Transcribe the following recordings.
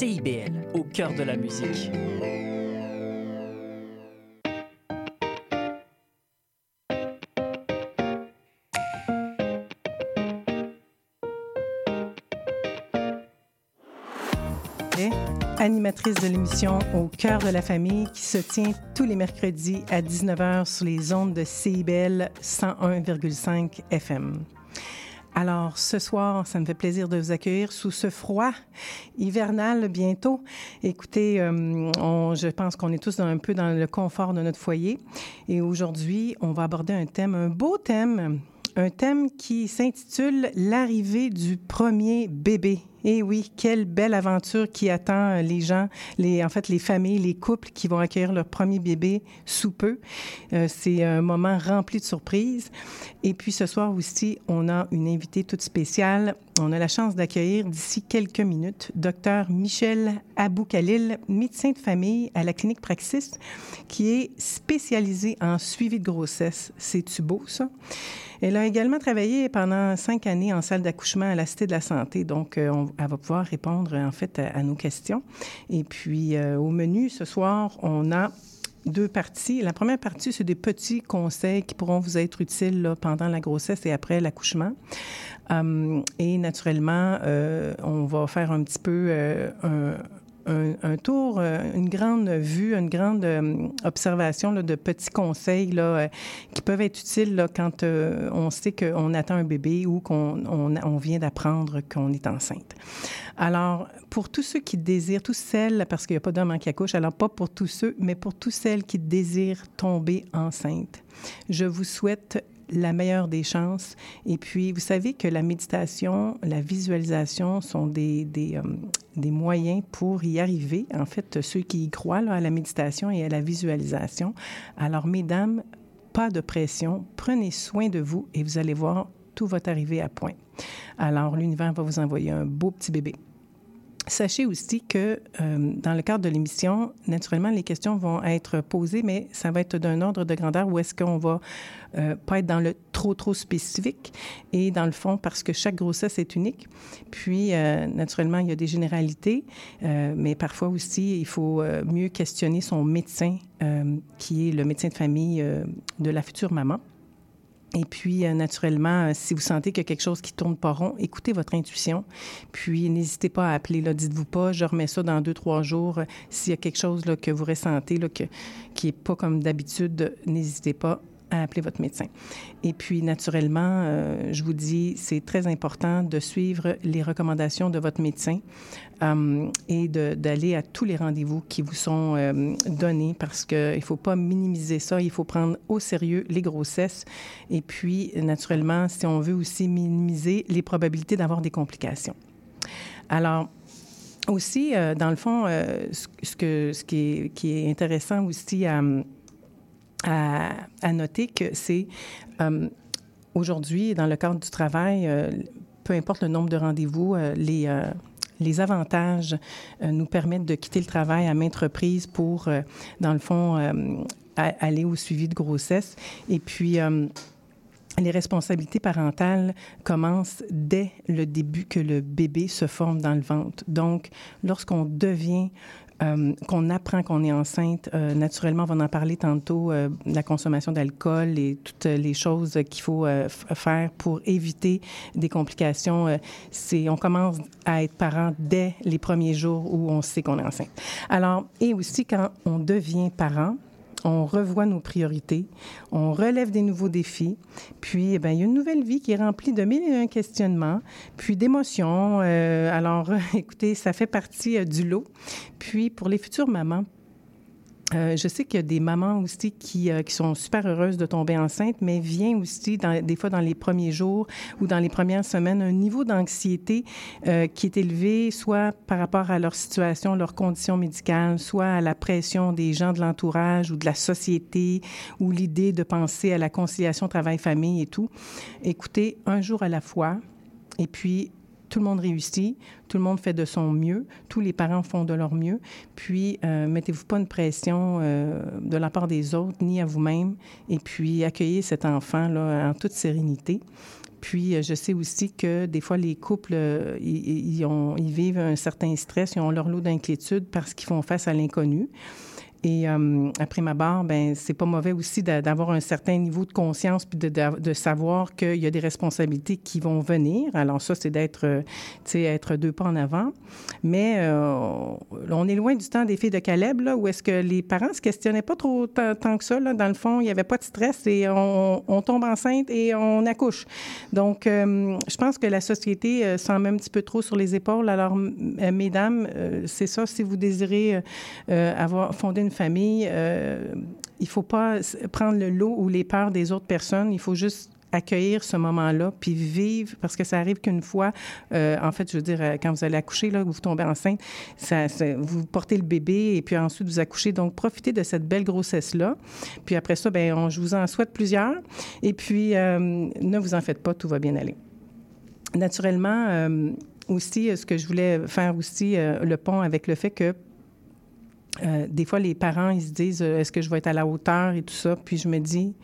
CIBL, au cœur de la musique. animatrice de l'émission Au cœur de la famille qui se tient tous les mercredis à 19h sur les ondes de CIBL 101,5 FM. Alors, ce soir, ça me fait plaisir de vous accueillir sous ce froid hivernal bientôt. Écoutez, euh, je pense qu'on est tous un peu dans le confort de notre foyer. Et aujourd'hui, on va aborder un thème, un beau thème, un thème qui s'intitule L'arrivée du premier bébé. Et oui, quelle belle aventure qui attend les gens, en fait, les familles, les couples qui vont accueillir leur premier bébé sous peu. Euh, c'est un moment rempli de surprises. Et puis ce soir aussi, on a une invitée toute spéciale. On a la chance d'accueillir d'ici quelques minutes Dr Michel Abou-Khalil, médecin de famille à la clinique Praxis, qui est spécialisé en suivi de grossesse. C'est-tu beau, ça? Elle a également travaillé pendant cinq années en salle d'accouchement à la Cité de la Santé. Donc, euh, elle va pouvoir répondre, en fait, à, nos questions. Et puis, euh, au menu, ce soir, on a deux parties. La première partie, c'est des petits conseils qui pourront vous être utiles pendant la grossesse et après l'accouchement. Um, et naturellement, euh, on va faire un petit peu euh, un, un, tour, euh, une grande vue, une grande euh, observation de petits conseils euh, qui peuvent être utiles quand on sait qu'on attend un bébé ou qu'on on, vient d'apprendre qu'on est enceinte. Alors, pour tous ceux qui désirent, tous celles, parce qu'il n'y a pas d'homme qui accouche, alors pas pour tous ceux, mais pour tous celles qui désirent tomber enceinte, je vous souhaite la meilleure des chances. Et puis, vous savez que la méditation, la visualisation sont des, des, euh, des moyens pour y arriver. En fait, ceux qui y croient à la méditation et à la visualisation. Alors, mesdames, pas de pression. Prenez soin de vous et vous allez voir, tout va arriver à point. Alors, l'univers va vous envoyer un beau petit bébé. Sachez aussi que euh, dans le cadre de l'émission, naturellement, les questions vont être posées, mais ça va être d'un ordre de grandeur où est-ce qu'on va euh, pas être dans le trop, trop spécifique et dans le fond, parce que chaque grossesse est unique. Puis, euh, naturellement, il y a des généralités, mais parfois aussi, il faut mieux questionner son médecin, qui est le médecin de famille de la future maman. Et puis, euh, naturellement, euh, si vous sentez qu'il y a quelque chose qui tourne pas rond, écoutez votre intuition. Puis, n'hésitez pas à appeler. Là, dites-vous pas, je remets ça dans deux, trois jours. S'il y a quelque chose là, que vous ressentez là, qui est pas comme d'habitude, n'hésitez pas à appeler votre médecin. Et puis, naturellement, euh, je vous dis, c'est très important de suivre les recommandations de votre médecin euh, et d'aller à tous les rendez-vous qui vous sont euh, donnés parce qu'il ne faut pas minimiser ça. Il faut prendre au sérieux les grossesses. Et puis, naturellement, si on veut aussi minimiser les probabilités d'avoir des complications. Alors, aussi, dans le fond, ce, qui, est, qui est intéressant aussi à à, noter que c'est euh, aujourd'hui, dans le cadre du travail, euh, peu importe le nombre de rendez-vous, euh, les, les avantages nous permettent de quitter le travail à maintes reprises pour, dans le fond, aller au suivi de grossesse. Et puis, les responsabilités parentales commencent dès le début que le bébé se forme dans le ventre. Donc, lorsqu'on devient euh, qu'on apprend qu'on est enceinte. Euh, naturellement, on va en parler tantôt, euh, la consommation d'alcool et toutes les choses qu'il faut faire pour éviter des complications. c'est, on commence à être parent dès les premiers jours où on sait qu'on est enceinte. Alors, et aussi quand on devient parent, on revoit nos priorités, on relève des nouveaux défis, puis eh il y a une nouvelle vie qui est remplie de mille et un questionnements, puis d'émotions. Euh, alors, écoutez, ça fait partie euh, du lot. Puis, pour les futures mamans, euh, je sais qu'il y a des mamans aussi qui, euh, qui, sont super heureuses de tomber enceinte, mais vient aussi dans, des fois dans les premiers jours ou dans les premières semaines un niveau d'anxiété euh, qui est élevé, soit par rapport à leur situation, leur condition médicale, soit à la pression des gens de l'entourage ou de la société ou l'idée de penser à la conciliation travail-famille et tout. Écoutez, un jour à la fois, et puis tout le monde réussit, tout le monde fait de son mieux, tous les parents font de leur mieux. Puis, euh, mettez-vous pas une pression euh, de la part des autres ni à vous-même. Et puis, accueillez cet enfant là en toute sérénité. Puis, je sais aussi que des fois, les couples, ils, ont, ils vivent un certain stress, ils ont leur lot d'inquiétude parce qu'ils font face à l'inconnu. Et euh, après ma barre, ben c'est pas mauvais aussi d'avoir un certain niveau de conscience puis de, de, savoir qu'il y a des responsabilités qui vont venir. Alors ça, c'est d'être, euh, tu sais, être deux pas en avant. Mais euh, on est loin du temps des filles de Caleb, là, où est-ce que les parents se questionnaient pas trop tant que ça. Là. Dans le fond, il n'y avait pas de stress et on, on, tombe enceinte et on accouche. Donc, je pense que la société s'en met un petit peu trop sur les épaules. Alors, mesdames, c'est ça, si vous désirez avoir fondé une famille, euh, il faut pas prendre le lot ou les peurs des autres personnes. Il faut juste accueillir ce moment-là, puis vivre, parce que ça arrive qu'une fois, euh, en fait, je veux dire, euh, quand vous allez accoucher, là, vous tombez enceinte, vous portez le bébé et puis ensuite vous accouchez. Donc, profitez de cette belle grossesse-là. Puis après ça, ben, je vous en souhaite plusieurs. Et puis, ne vous en faites pas, tout va bien aller. Naturellement, aussi, ce que je voulais faire aussi, le pont avec le fait que euh, des fois, les parents, ils se disent euh, est-ce que je vais être à la hauteur et tout ça? Puis je me dis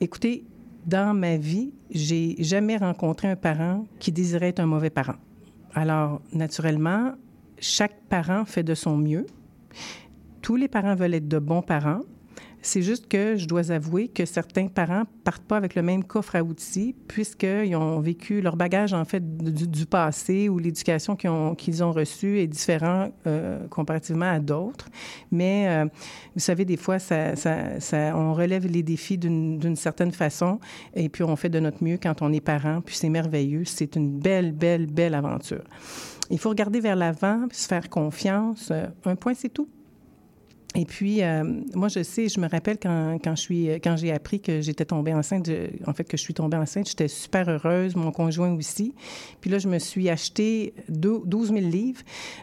écoutez, dans ma vie, j'ai jamais rencontré un parent qui désirait être un mauvais parent. Alors, naturellement, chaque parent fait de son mieux. Tous les parents veulent être de bons parents. C'est juste que je dois avouer que certains parents partent pas avec le même coffre à outils puisqu'ils ont vécu leur bagage, en fait, du, passé ou l'éducation qu'ils ont, reçue est différent euh, comparativement à d'autres. Mais euh, vous savez, des fois, ça, on relève les défis d'une, d'une certaine façon et puis on fait de notre mieux quand on est parent. Puis c'est merveilleux. C'est une belle, belle, belle aventure. Il faut regarder vers l'avant, se faire confiance. Euh, un point, c'est tout. Et puis, euh, moi, je sais, je me rappelle quand, quand je suis, quand j'ai appris que j'étais tombée enceinte, en fait, que je suis tombée enceinte, j'étais super heureuse, mon conjoint aussi. Puis là, je me suis acheté 12 000 livres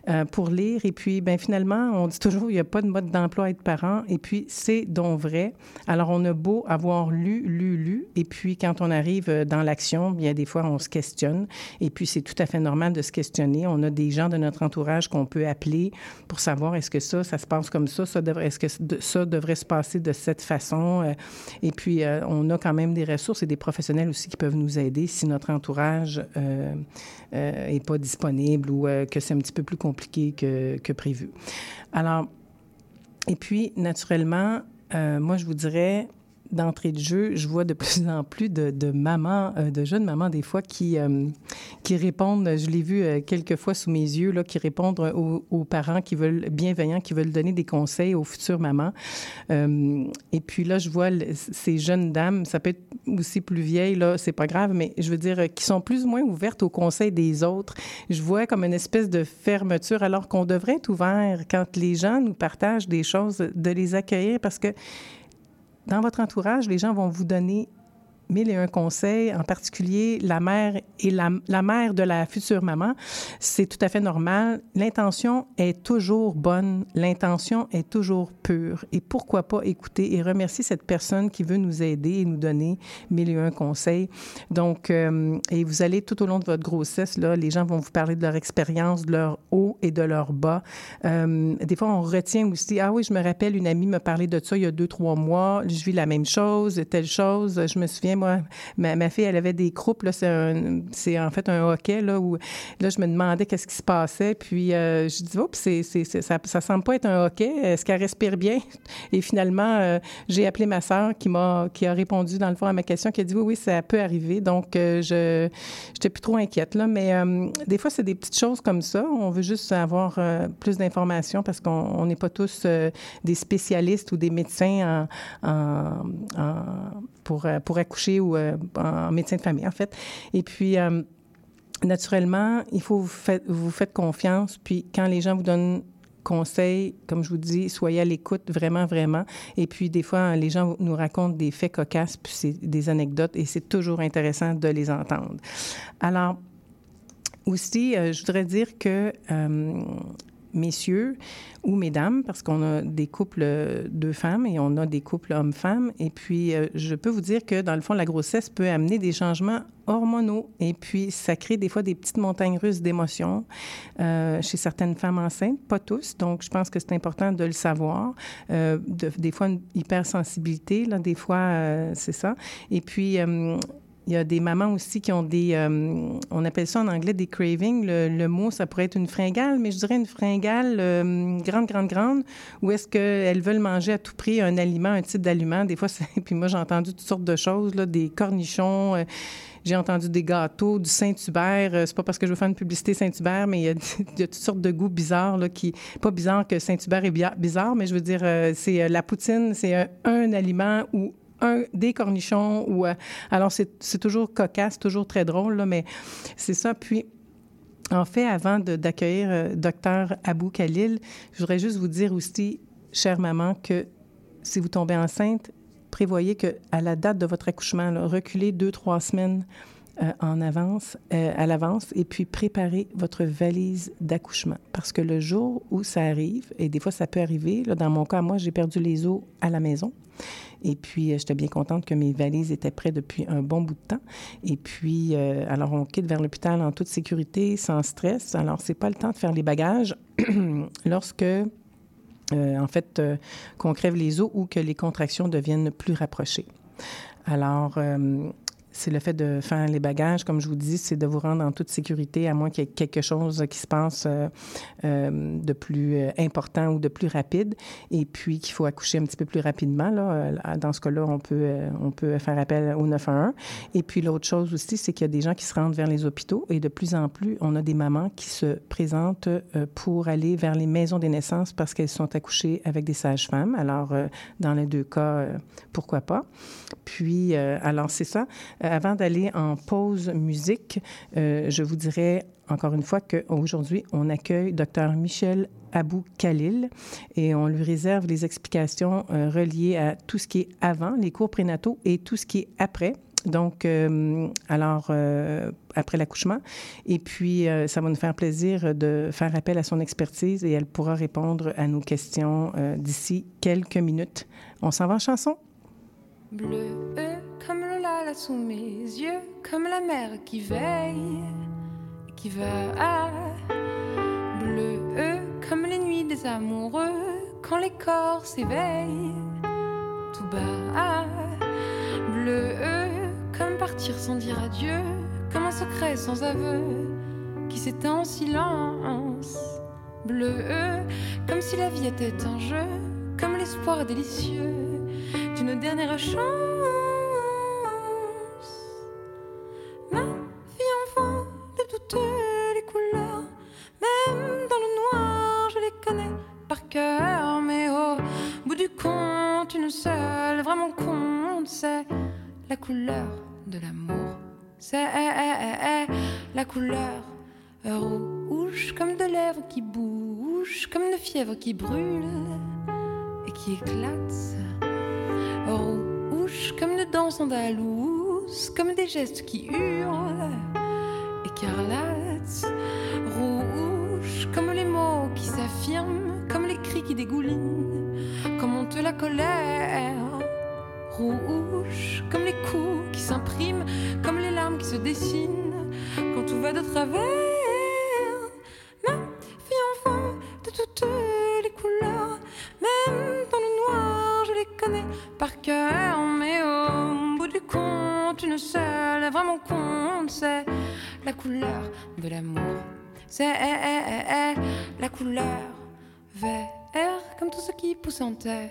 euh, pour lire. Et puis, ben finalement, on dit toujours, il n'y a pas de mode d'emploi à être parent. Et puis, c'est donc vrai. Alors, on a beau avoir lu, lu, lu. Et puis, quand on arrive dans l'action, bien, des fois, on se questionne. Et puis, c'est tout à fait normal de se questionner. On a des gens de notre entourage qu'on peut appeler pour savoir est-ce que ça, ça se passe comme ça est-ce que ça devrait se passer de cette façon? Euh, et puis, euh, on a quand même des ressources et des professionnels aussi qui peuvent nous aider si notre entourage n'est euh, pas disponible ou que c'est un petit peu plus compliqué que, que prévu. Alors, et puis, naturellement, moi, je vous dirais, d'entrée de jeu, je vois de plus en plus de, mamans, euh, de jeunes mamans des fois qui, euh, qui répondent, je l'ai vu euh, quelques fois sous mes yeux, là, qui répondent aux, parents qui veulent, bienveillants, qui veulent donner des conseils aux futures mamans. et puis là, je vois ces jeunes dames, ça peut être aussi plus vieilles, là, c'est pas grave, mais je veux dire, qui sont plus ou moins ouvertes aux conseils des autres. Je vois comme une espèce de fermeture, alors qu'on devrait être ouvert quand les gens nous partagent des choses, de les accueillir parce que dans votre entourage, les gens vont vous donner mille et un conseils, en particulier la mère et la, mère de la future maman. C'est tout à fait normal. L'intention est toujours bonne, l'intention est toujours pure. Et pourquoi pas écouter et remercier cette personne qui veut nous aider et nous donner mille et un conseils. Donc, euh, et vous allez tout au long de votre grossesse, là, les gens vont vous parler de leur expérience, de leur haut et de leur bas. Euh, des fois, on retient aussi, ah oui, je me rappelle, une amie me parlait de ça il y a deux, trois mois, je vis la même chose, telle chose. Je me souviens, moi, ma, fille, elle avait des croupes. C'est, en fait un hockey là, où là, je me demandais qu'est-ce qui se passait. Puis euh, je dis, c'est, ça, ça semble pas être un hockey. Est-ce qu'elle respire bien? Et finalement, euh, j'ai appelé ma sœur qui m'a qui a répondu dans le fond à ma question, qui a dit oui, oui, ça peut arriver. Donc, euh, je j'étais plus trop inquiète là. Mais des fois, c'est des petites choses comme ça. On veut juste avoir plus d'informations parce qu'on n'est pas tous des spécialistes ou des médecins pour, pour accoucher ou euh, en médecin de famille, en fait. Et puis, euh, naturellement, il faut vous, faites, vous faites confiance. Puis, quand les gens vous donnent conseil, comme je vous dis, soyez à l'écoute, vraiment, vraiment. Et puis, des fois, les gens nous racontent des faits cocasses, puis c'est des anecdotes, et c'est toujours intéressant de les entendre. Alors, aussi, euh, je voudrais dire que messieurs ou mesdames, parce qu'on a des couples de femmes et on a des couples hommes-femmes. Et puis, euh, je peux vous dire que, dans le fond, la grossesse peut amener des changements hormonaux. Et puis, ça crée des fois des petites montagnes russes d'émotions euh, chez certaines femmes enceintes, pas tous. Donc, je pense que c'est important de le savoir. Euh, des fois, une hypersensibilité, là, des fois, c'est ça. Et puis, il y a des mamans aussi qui ont des, euh, on appelle ça en anglais des cravings. Le, mot, ça pourrait être une fringale, mais je dirais une fringale euh, grande, grande, grande, où est-ce qu'elles veulent manger à tout prix un aliment, un type d'aliment. Des fois, puis moi, j'ai entendu toutes sortes de choses, là, des cornichons. Euh, j'ai entendu des gâteaux, du Saint-Hubert. c'est pas parce que je veux faire une publicité Saint-Hubert, mais il y, a, toutes sortes de goûts bizarres, là, qui... Pas bizarre que Saint-Hubert est bizarre, mais je veux dire, c'est la poutine, c'est un, un, aliment ou un, des cornichons. Ou, euh, alors, c'est toujours cocasse, toujours très drôle, là, mais c'est ça. Puis, en fait, avant d'accueillir euh, docteur Abou Khalil, je voudrais juste vous dire aussi, chère maman, que si vous tombez enceinte, prévoyez que à la date de votre accouchement, reculez deux, trois semaines euh, en avance, à l'avance, et puis préparez votre valise d'accouchement. Parce que le jour où ça arrive, et des fois ça peut arriver, là, dans mon cas, moi, j'ai perdu les os à la maison. Et puis, euh, j'étais bien contente que mes valises étaient prêtes depuis un bon bout de temps. Et puis, euh, alors, on quitte vers l'hôpital en toute sécurité, sans stress. Alors, c'est pas le temps de faire les bagages lorsque euh, en fait, qu'on crève les os ou que les contractions deviennent plus rapprochées. Alors, c'est le fait de faire les bagages, comme je vous dis, c'est de vous rendre en toute sécurité, à moins qu'il y ait quelque chose qui se passe euh, euh, de plus euh, important ou de plus rapide, et puis qu'il faut accoucher un petit peu plus rapidement. Là. Dans ce cas-là, on peut, on peut faire appel au 911. Et puis l'autre chose aussi, c'est qu'il y a des gens qui se rendent vers les hôpitaux, et de plus en plus, on a des mamans qui se présentent pour aller vers les maisons des naissances parce qu'elles sont accouchées avec des sages-femmes. Alors, dans les deux cas, pourquoi pas? Puis, alors c'est ça. Euh, avant d'aller en pause musique, euh, je vous dirais encore une fois qu'aujourd'hui, on accueille Dr. Michel Abou Khalil et on lui réserve les explications euh, reliées à tout ce qui est avant, les cours prénataux et tout ce qui est après. Donc, alors, après l'accouchement. Et puis, ça va nous faire plaisir de faire appel à son expertise et elle pourra répondre à nos questions d'ici quelques minutes. On s'en va en chanson? Bleu comme sous mes yeux, comme la mer qui veille, qui va bleu comme les nuits des amoureux, quand les corps s'éveillent, tout bas, bleu comme partir sans dire adieu, comme un secret sans aveu qui s'éteint en silence, bleu comme si la vie était un jeu, comme l'espoir délicieux d'une dernière chance. Mais au bout du compte, une seule vraiment compte, c'est la couleur de l'amour. C'est la couleur rouge comme de lèvres qui bougent, comme de fièvre qui brûle et qui éclate rouge comme une danse andalouse, comme des gestes qui hurlent, écarlate, rouge comme les mots qui s'affirment, qui dégoulinent, comme on te la colère, rouge comme les coups qui s'impriment, comme les larmes qui se dessinent, quand tout va de travers. Ma fille enfant de toutes les couleurs, même dans le noir, je les connais par cœur, mais au bout du compte, une seule vraiment compte, c'est la couleur de l'amour. C'est la couleur vert, comme tout ce qui pousse en terre,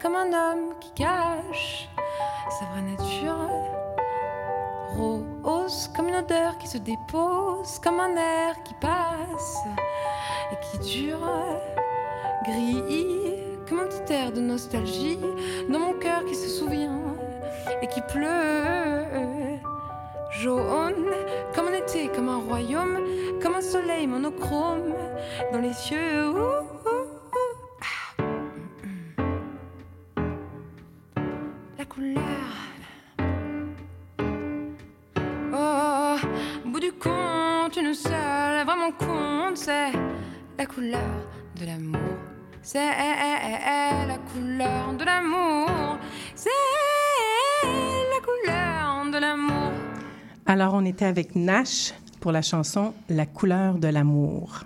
comme un homme qui cache sa vraie nature. Rose, comme une odeur qui se dépose, comme un air qui passe et qui dure. Gris, comme un petit air de nostalgie dans mon cœur qui se souvient et qui pleut. Jaune, comme un été, comme un royaume, comme un soleil monochrome dans les cieux. Ah. Couleur. Oh, bout du compte, une seule, vraiment compte, c'est la couleur de l'amour. C'est la couleur de l'amour. C'est la couleur de l'amour. Alors, on était avec Nash pour la chanson La couleur de l'amour.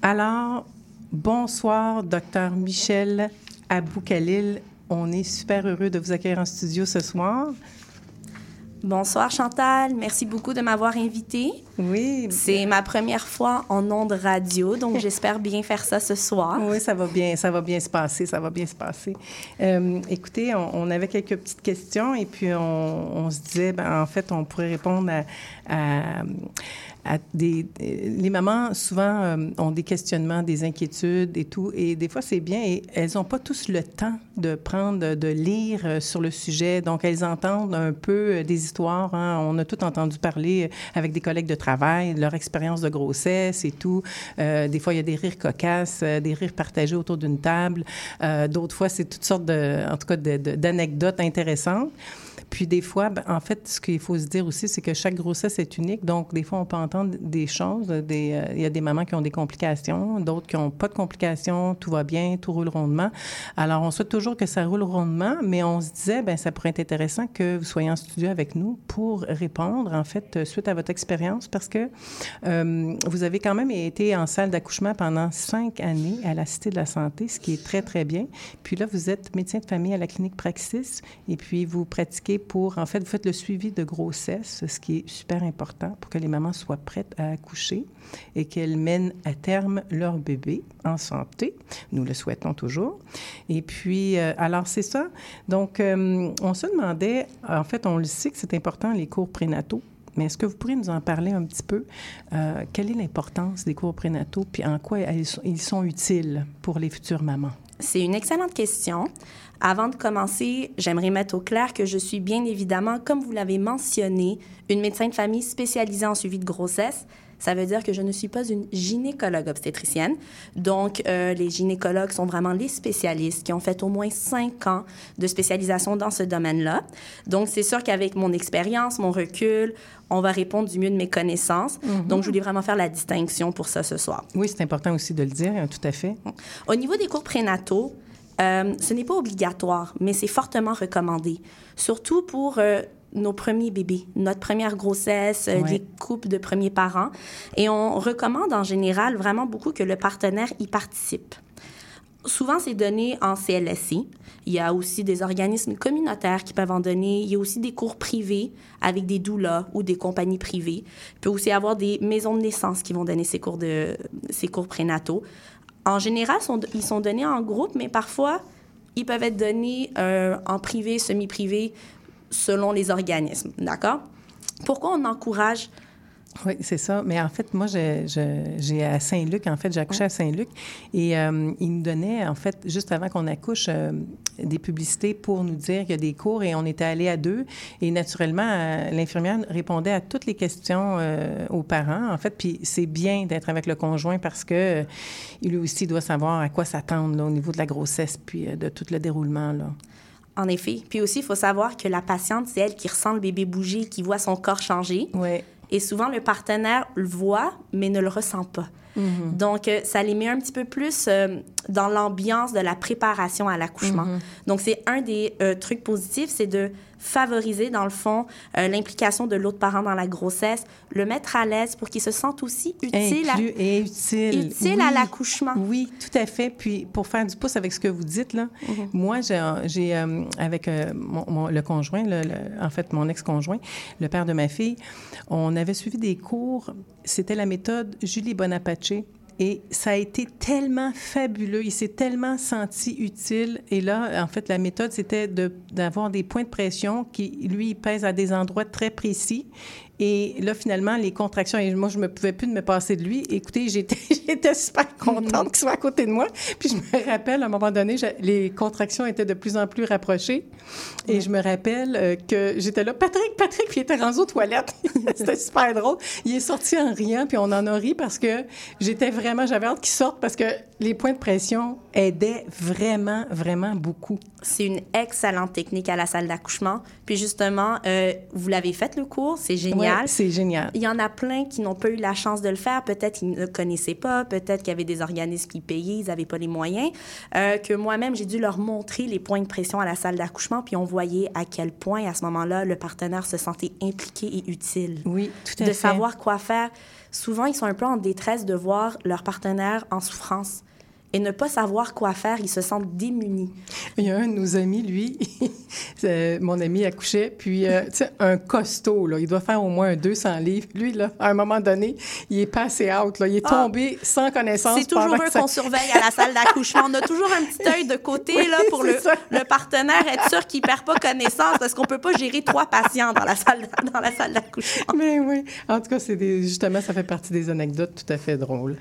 Alors, bonsoir, docteur Michel Abou Khalil. On est super heureux de vous accueillir en studio ce soir. Bonsoir Chantal, merci beaucoup de m'avoir invitée. Oui. C'est ma première fois en ondes radio, donc j'espère bien faire ça ce soir. Oui, ça va bien, ça va bien se passer, ça va bien se passer. Euh, écoutez, on, avait quelques petites questions et puis on, se disait, ben, en fait, on pourrait répondre à des, les mamans, souvent, euh, ont des questionnements, des inquiétudes et tout. Et des fois, c'est bien. Et elles n'ont pas tous le temps de prendre, de lire euh, sur le sujet. Donc, elles entendent un peu euh, des histoires. Hein. On a tout entendu parler avec des collègues de travail, leur expérience de grossesse et tout. des fois, il y a des rires cocasses, des rires partagés autour d'une table. D'autres fois, c'est toutes sortes de, en tout cas, d'anecdotes intéressantes. Puis des fois, ben, en fait, ce qu'il faut se dire aussi, c'est que chaque grossesse est unique. Donc, des fois, on peut entendre des choses. Euh, il y a des mamans qui ont des complications, d'autres qui n'ont pas de complications, tout va bien, tout roule rondement. Alors, on souhaite toujours que ça roule rondement, mais on se disait, ben ça pourrait être intéressant que vous soyez en studio avec nous pour répondre, en fait, suite à votre expérience, parce que euh, vous avez quand même été en salle d'accouchement pendant cinq années à la Cité de la Santé, ce qui est très, très bien. Puis là, vous êtes médecin de famille à la clinique Praxis, et puis vous pratiquez pour, en fait, vous faites le suivi de grossesse, ce qui est super important pour que les mamans soient prêtes à accoucher et qu'elles mènent à terme leur bébé en santé. Nous le souhaitons toujours. Et puis, euh, alors c'est ça. Donc, euh, on se demandait, en fait, on le sait que c'est important, les cours prénataux. Mais est-ce que vous pourriez nous en parler un petit peu? Euh, quelle est l'importance des cours prénataux, puis en quoi ils sont utiles pour les futures mamans? C'est une excellente question. Avant de commencer, j'aimerais mettre au clair que je suis bien évidemment, comme vous l'avez mentionné, une médecin de famille spécialisée en suivi de grossesse. Ça veut dire que je ne suis pas une gynécologue obstétricienne. Donc, euh, les gynécologues sont vraiment les spécialistes qui ont fait au moins cinq ans de spécialisation dans ce domaine-là. Donc, c'est sûr qu'avec mon expérience, mon recul, on va répondre du mieux de mes connaissances. Mm-hmm. Donc, je voulais vraiment faire la distinction pour ça ce soir. Oui, c'est important aussi de le dire, hein, tout à fait. Au niveau des cours prénataux, euh, ce n'est pas obligatoire, mais c'est fortement recommandé, surtout pour euh, nos premiers bébés, notre première grossesse, euh, les couples de premiers parents. Et on recommande en général vraiment beaucoup que le partenaire y participe. Souvent, c'est donné en CLSC. Il y a aussi des organismes communautaires qui peuvent en donner. Il y a aussi des cours privés avec des doulas ou des compagnies privées. Il peut aussi avoir des maisons de naissance qui vont donner ces cours, de, ces cours prénataux. En général, ils sont donnés en groupe, mais parfois, ils peuvent être donnés euh, en privé, semi-privé, selon les organismes. D'accord? Pourquoi on encourage oui, c'est ça. Mais en fait, moi, j'ai à Saint-Luc, en fait, j'ai accouché à Saint-Luc et euh, ils nous donnaient, en fait, juste avant qu'on accouche, euh, des publicités pour nous dire qu'il y a des cours et on était allés à deux. Et naturellement, euh, l'infirmière répondait à toutes les questions aux parents, en fait. Puis c'est bien d'être avec le conjoint parce que il lui aussi doit savoir à quoi s'attendre au niveau de la grossesse puis de tout le déroulement. Là. En effet. Puis aussi, il faut savoir que la patiente, c'est elle qui ressent le bébé bouger, qui voit son corps changer. Oui. Et souvent, le partenaire le voit, mais ne le ressent pas. Mm-hmm. Donc, euh, ça les met un petit peu plus euh, dans l'ambiance de la préparation à l'accouchement. Mm-hmm. Donc, c'est un des euh, trucs positifs, c'est de favoriser, dans le fond, euh, l'implication de l'autre parent dans la grossesse, le mettre à l'aise pour qu'il se sente aussi utile, à, et utile, utile à l'accouchement. Oui, tout à fait. Puis, pour faire du pouce avec ce que vous dites, là, mhm. moi, j'ai, euh, avec euh, mon, le conjoint, en fait, mon ex-conjoint, le père de ma fille, on avait suivi des cours. C'était la méthode Julie Bonaparte et ça a été tellement fabuleux. Il s'est tellement senti utile. Et là, en fait, la méthode, c'était d'avoir des points de pression qui, lui, pèsent à des endroits très précis. Et là, finalement, les contractions, et moi, je ne pouvais plus de me passer de lui. Écoutez, j'étais super contente qu'il soit à côté de moi. Puis je me rappelle, à un moment donné, les contractions étaient de plus en plus rapprochées. Et je me rappelle euh, que j'étais là, Patrick, Patrick, puis il était rendu aux toilettes. C'était super drôle. Il est sorti en riant, puis on en a ri parce que j'étais vraiment, j'avais hâte qu'il sorte parce que les points de pression aidaient vraiment, vraiment beaucoup. C'est une excellente technique à la salle d'accouchement. Puis justement, euh, vous l'avez fait le cours, c'est génial. C'est génial. Il y en a plein qui n'ont pas eu la chance de le faire. Peut-être qu'ils ne connaissaient pas, peut-être qu'il y avait des organismes qui payaient, ils n'avaient pas les moyens. Euh, que moi-même, j'ai dû leur montrer les points de pression à la salle d'accouchement, puis on voyait à quel point, à ce moment-là, le partenaire se sentait impliqué et utile. Oui, tout à fait. De savoir quoi faire. Souvent, ils sont un peu en détresse de voir leur partenaire en souffrance et ne pas savoir quoi faire, ils se sentent démunis. Il y a un de nos amis, lui, mon ami accouchait, puis euh, tu sais, un costaud, là, il doit faire au moins 200 livres. Lui, là, à un moment donné, il est passé out, là, il est ah! tombé sans connaissance. C'est toujours eux qu'on surveille à la salle d'accouchement. On a toujours un petit œil de côté là, pour le, le, partenaire, être sûr qu'il ne perd pas connaissance, parce qu'on ne peut pas gérer trois patients dans la salle, dans la salle d'accouchement. Mais oui, en tout cas, c'est justement, ça fait partie des anecdotes tout à fait drôles.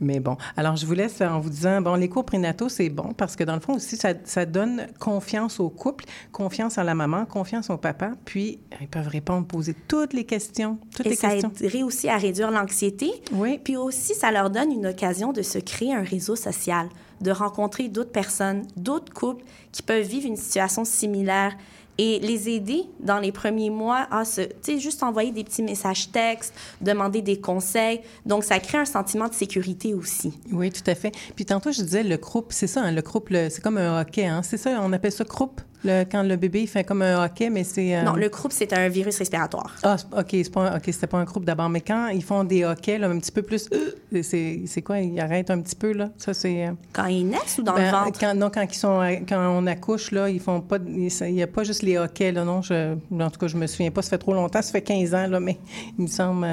Mais bon, alors je vous laisse en vous disant bon, les cours prénataux, c'est bon parce que dans le fond aussi, ça, ça, donne confiance au couple, confiance en la maman, confiance au papa, puis ils peuvent répondre, poser toutes les questions, toutes Et les ça questions. aiderait aussi à réduire l'anxiété. Oui. Puis aussi, ça leur donne une occasion de se créer un réseau social, de rencontrer d'autres personnes, d'autres couples qui peuvent vivre une situation similaire et les aider dans les premiers mois à se, tu sais, juste envoyer des petits messages textes, demander des conseils. Donc, ça crée un sentiment de sécurité aussi. Oui, tout à fait. Puis tantôt, je disais, le croup, c'est ça, hein, le croup, c'est comme un hockey, hein? C'est ça, on appelle ça croup? Le, quand le bébé il fait comme un hockey, mais c'est... Euh, non, le croup, c'est un virus respiratoire. Ah, OK, c'est pas, c'était pas un croup d'abord. Mais quand ils font des hockey, là, un petit peu plus... Euh, c'est quoi? Ils arrêtent un petit peu, là? Ça, c'est... Euh, quand ils naissent ou dans le ben, ventre? Quand, non, quand, ils sont, quand on accouche, là, ils font pas... Il n'y a pas juste les hockey, là, non? Je, en tout cas, je me souviens pas, ça fait trop longtemps, ça fait 15 ans, là, mais il me semble...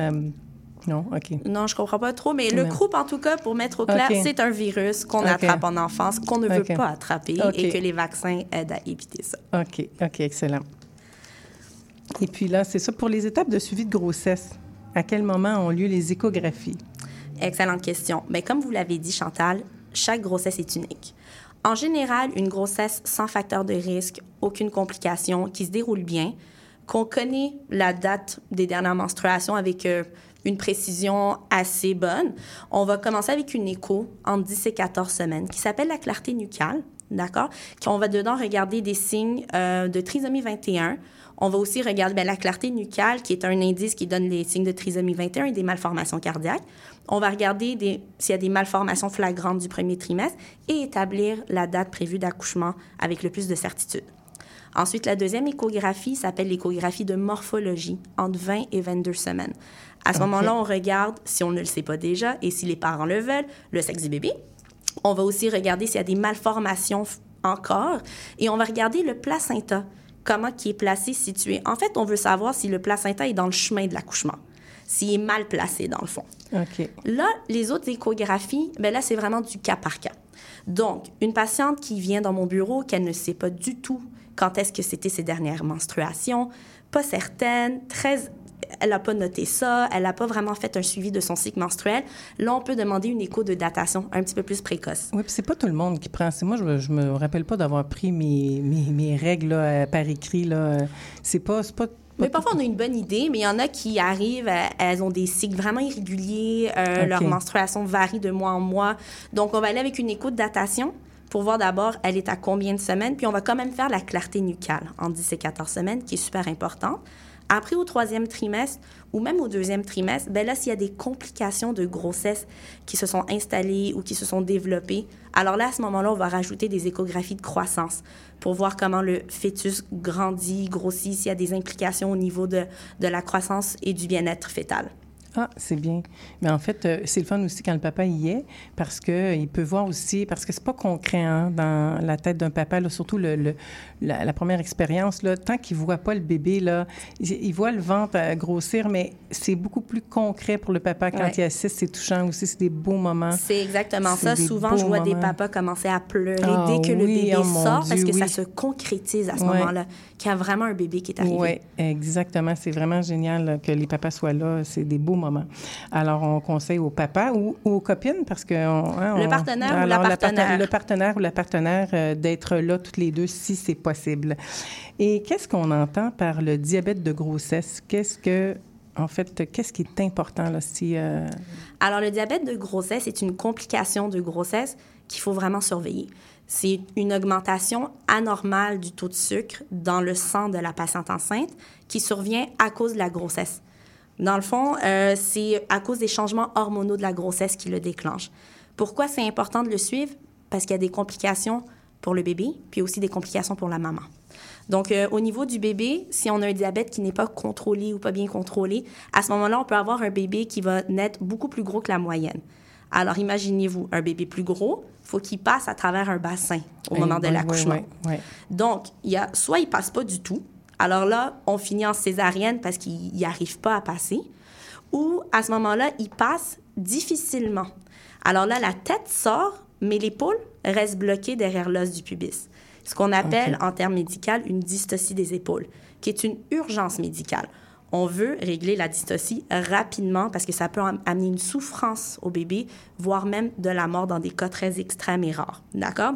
Non, OK. Non, je comprends pas trop, mais le croup, en tout cas, pour mettre au clair, c'est un virus qu'on attrape en enfance, qu'on ne veut pas attraper et que les vaccins aident à éviter ça. OK, OK, excellent. Et puis là, c'est ça pour les étapes de suivi de grossesse. À quel moment ont lieu les échographies? Excellente question. Mais comme vous l'avez dit, Chantal, chaque grossesse est unique. En général, une grossesse sans facteur de risque, aucune complication, qui se déroule bien, qu'on connaît la date des dernières menstruations avec euh, une précision assez bonne. On va commencer avec une écho en 10 et 14 semaines qui s'appelle la clarté nucale, d'accord? On va dedans regarder des signes euh, de trisomie 21. On va aussi regarder ben, la clarté nucale, qui est un indice qui donne les signes de trisomie 21 et des malformations cardiaques. On va regarder s'il y a des malformations flagrantes du premier trimestre et établir la date prévue d'accouchement avec le plus de certitude. Ensuite, la deuxième échographie s'appelle l'échographie de morphologie, entre 20 et 22 semaines. À ce moment-là, on regarde, si on ne le sait pas déjà et si les parents le veulent, le sexe du bébé. On va aussi regarder s'il y a des malformations encore et on va regarder le placenta, comment qui est placé, situé. En fait, on veut savoir si le placenta est dans le chemin de l'accouchement, s'il est mal placé dans le fond. Là, les autres échographies, ben là, c'est vraiment du cas par cas. Donc, une patiente qui vient dans mon bureau, qu'elle ne sait pas du tout quand est-ce que c'était ses dernières menstruations, pas certaine, très elle n'a pas noté ça, elle n'a pas vraiment fait un suivi de son cycle menstruel. Là, on peut demander une écho de datation un petit peu plus précoce. Oui, puis c'est pas tout le monde qui prend. Moi, je, je me rappelle pas d'avoir pris mes, mes, règles là, par écrit. Là. C'est pas, pas mais parfois, on a une bonne idée, mais il y en a qui arrivent, elles ont des cycles vraiment irréguliers, euh, leur menstruation varie de mois en mois. Donc, on va aller avec une écho de datation pour voir d'abord elle est à combien de semaines, puis on va quand même faire la clarté nucale en 10 et 14 semaines, qui est super importante. Après, au troisième trimestre ou même au deuxième trimestre, ben là, s'il y a des complications de grossesse qui se sont installées ou qui se sont développées, alors là, à ce moment-là, on va rajouter des échographies de croissance pour voir comment le fœtus grandit, grossit, s'il y a des implications au niveau de, de la croissance et du bien-être fœtal. Ah, c'est bien. Mais en fait, euh, c'est le fun aussi quand le papa y est, parce qu'il euh, peut voir aussi, parce que c'est pas concret hein, dans la tête d'un papa, là, surtout le, la, première expérience, là, tant qu'il voit pas le bébé, là, il, voit le ventre euh, grossir, mais c'est beaucoup plus concret pour le papa quand il assiste. C'est touchant aussi, c'est des beaux moments. C'est exactement ça. Souvent, je vois des papas commencer à pleurer ah dès que le bébé oh sort, parce que ça se concrétise à ce moment-là, qu'il y a vraiment un bébé qui est arrivé. Oui, exactement. C'est vraiment génial que les papas soient là. C'est des beaux moments. Alors, on conseille aux papas ou, aux copines, parce que... Hein, le partenaire ou la partenaire. le partenaire ou la partenaire euh, d'être là toutes les deux si c'est possible. Et qu'est-ce qu'on entend par le diabète de grossesse? Qu'est-ce que en fait, qu'est-ce qui est important là, si... Euh, Alors, le diabète de grossesse est une complication de grossesse qu'il faut vraiment surveiller. C'est une augmentation anormale du taux de sucre dans le sang de la patiente enceinte qui survient à cause de la grossesse. Dans le fond, euh, c'est à cause des changements hormonaux de la grossesse qui le déclenchent. Pourquoi c'est important de le suivre? Parce qu'il y a des complications pour le bébé, puis aussi des complications pour la maman. Donc, euh, au niveau du bébé, si on a un diabète qui n'est pas contrôlé ou pas bien contrôlé, à ce moment-là, on peut avoir un bébé qui va naître beaucoup plus gros que la moyenne. Alors, imaginez-vous un bébé plus gros, faut qu'il passe à travers un bassin au moment de l'accouchement. Donc, il y a, soit il passe pas du tout, alors là, on finit en césarienne parce qu'il n'y arrive pas à passer, ou à ce moment-là, il passe difficilement. Alors là, la tête sort, mais l'épaule reste bloquée derrière l'os du pubis. Ce qu'on appelle en termes médicaux une dystocie des épaules, qui est une urgence médicale on veut régler la dystocie rapidement parce que ça peut amener une souffrance au bébé, voire même de la mort dans des cas très extrêmes et rares. D'accord?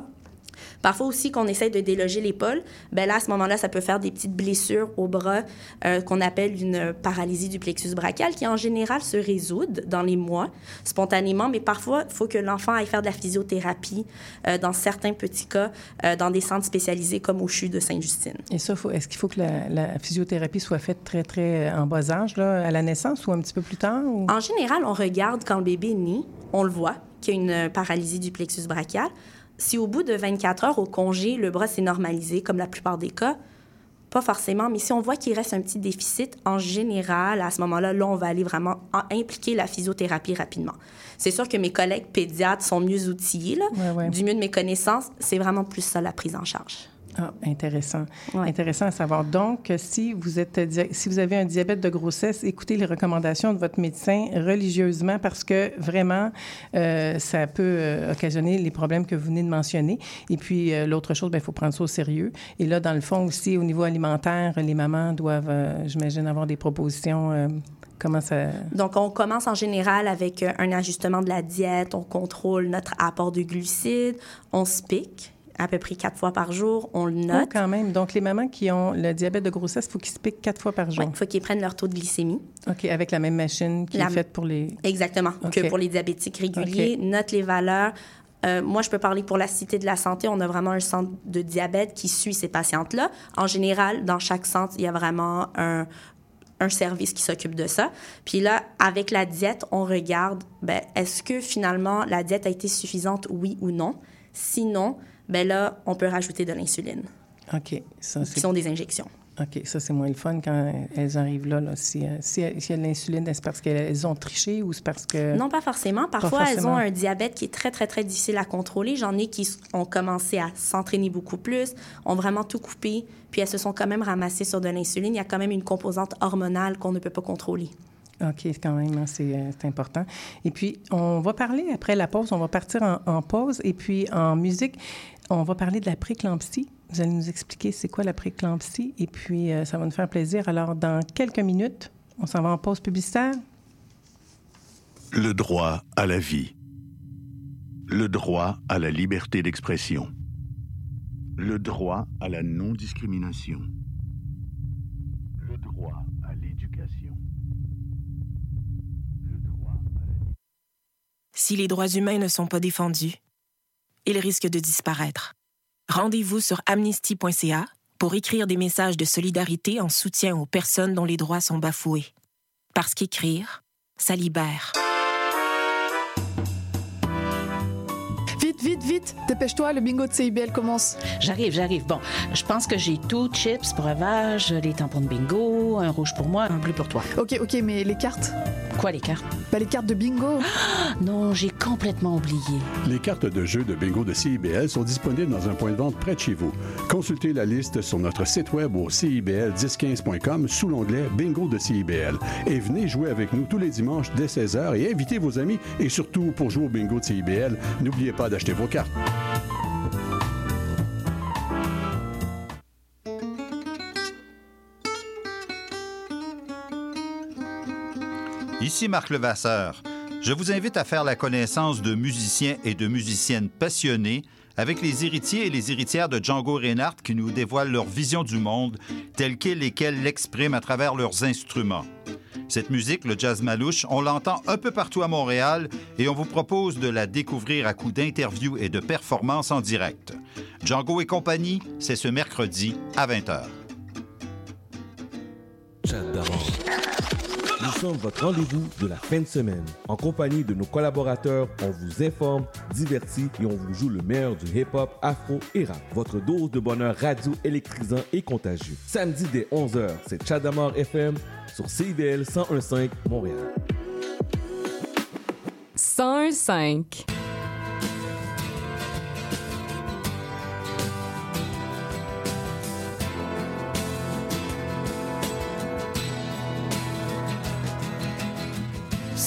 Parfois aussi, qu'on essaie de déloger l'épaule, ben là, à ce moment-là, ça peut faire des petites blessures au bras euh, qu'on appelle une paralysie du plexus brachial qui, en général, se résout dans les mois spontanément, mais parfois, il faut que l'enfant aille faire de la physiothérapie euh, dans certains petits cas, euh, dans des centres spécialisés comme au CHU de Sainte-Justine. Et ça, est-ce qu'il faut que la, physiothérapie soit faite très, très en bas âge, là, à la naissance ou un petit peu plus tard? En général, on regarde quand le bébé est né, on le voit, qu'il y a une paralysie du plexus brachial. Si au bout de 24 heures au congé, le bras s'est normalisé, comme la plupart des cas, pas forcément, mais si on voit qu'il reste un petit déficit, en général, à ce moment-là, là, on va aller vraiment impliquer la physiothérapie rapidement. C'est sûr que mes collègues pédiatres sont mieux outillés, du mieux de mes connaissances, c'est vraiment plus ça la prise en charge. Ah, intéressant. Intéressant à savoir. Donc, si vous, êtes, si vous avez un diabète de grossesse, écoutez les recommandations de votre médecin religieusement parce que vraiment, euh, ça peut euh, occasionner les problèmes que vous venez de mentionner. Et puis, euh, l'autre chose, ben, il faut prendre ça au sérieux. Et là, dans le fond aussi, au niveau alimentaire, les mamans doivent, j'imagine, avoir des propositions. Comment ça... Donc, on commence en général avec un ajustement de la diète, on contrôle notre apport de glucides, on se pique à peu près quatre fois par jour. On le oh, note. quand même. Donc, les mamans qui ont le diabète de grossesse, il faut qu'ils se piquent quatre fois par jour. Oui, il faut qu'ils prennent leur taux de glycémie. OK, avec la même machine qui est faite pour les... Exactement, que pour les diabétiques réguliers. Note les valeurs. Euh, moi, je peux parler pour la Cité de la Santé. On a vraiment un centre de diabète qui suit ces patientes-là. En général, dans chaque centre, il y a vraiment un, un service qui s'occupe de ça. Puis là, avec la diète, on regarde, ben, est-ce que finalement la diète a été suffisante, oui ou non? Sinon, ben là, on peut rajouter de l'insuline. OK. Ça, qui sont des injections. OK, ça, c'est moins le fun quand elles arrivent là. Si, euh, si, a de l'insuline, est-ce parce qu'elles ont triché ou c'est parce que... Non, pas forcément. Parfois, elles ont un diabète qui est très, très, très difficile à contrôler. J'en ai qui ont commencé à s'entraîner beaucoup plus, ont vraiment tout coupé, puis elles se sont quand même ramassées sur de l'insuline. Il y a quand même une composante hormonale qu'on ne peut pas contrôler. OK, quand même, hein, euh, c'est important. Et puis, on va parler après la pause, on va partir en, en pause. Et puis, en musique, on va parler de la préclampsie. Vous allez nous expliquer c'est quoi la préclampsie et puis euh, ça va nous faire plaisir. Alors, dans quelques minutes, on s'en va en pause publicitaire. Le droit à la vie. Le droit à la liberté d'expression. Le droit à la non-discrimination. Le droit à l'éducation. Le droit à la... Si les droits humains ne sont pas défendus, il risque de disparaître. Rendez-vous sur amnesty.ca pour écrire des messages de solidarité en soutien aux personnes dont les droits sont bafoués. Parce qu'écrire, ça libère. Vite, vite, vite, dépêche-toi, le bingo de CIBL commence. J'arrive, j'arrive. Bon, je pense que j'ai tout, chips, breuvage, les tampons de bingo, un rouge pour moi, un bleu pour toi. OK, OK, mais les cartes? Quoi, les cartes? Ben, les cartes de bingo. non, j'ai complètement oublié. Les cartes de jeu de bingo de CIBL sont disponibles dans un point de vente près de chez vous. Consultez la liste sur notre site web au CIBL1015.com sous l'onglet Bingo de CIBL. Et venez jouer avec nous tous les dimanches dès 16h et invitez vos amis. Et surtout, pour jouer au bingo de CIBL, n'oubliez pas d'acheter vos cartes. Ici Marc Levasseur. Je vous invite à faire la connaissance de musiciens et de musiciennes passionnés avec les héritiers et les héritières de Django Reinhardt qui nous dévoilent leur vision du monde telle qu'elle et qu'elle l'expriment à travers leurs instruments. Cette musique, le jazz malouche, on l'entend un peu partout à Montréal et on vous propose de la découvrir à coup d'interviews et de performances en direct. Django et compagnie, c'est ce mercredi à 20h. Nous sommes votre rendez-vous de la fin de semaine. En compagnie de nos collaborateurs, on vous informe, divertit et on vous joue le meilleur du hip-hop, afro et rap. Votre dose de bonheur radio électrisant et contagieux. Samedi dès 11h, c'est Chadamar FM sur CIVL 1015 Montréal. 1015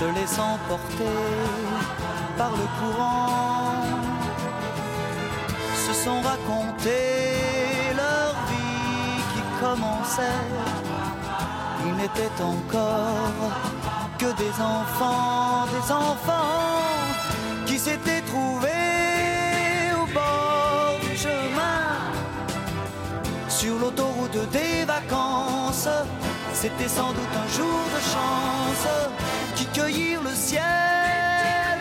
se laissant porter par le courant, se sont racontés leur vie qui commençait. Ils n'étaient encore que des enfants, des enfants qui s'étaient trouvés au bord du chemin, sur l'autoroute des vacances. C'était sans doute un jour de chance qui cueillirent le ciel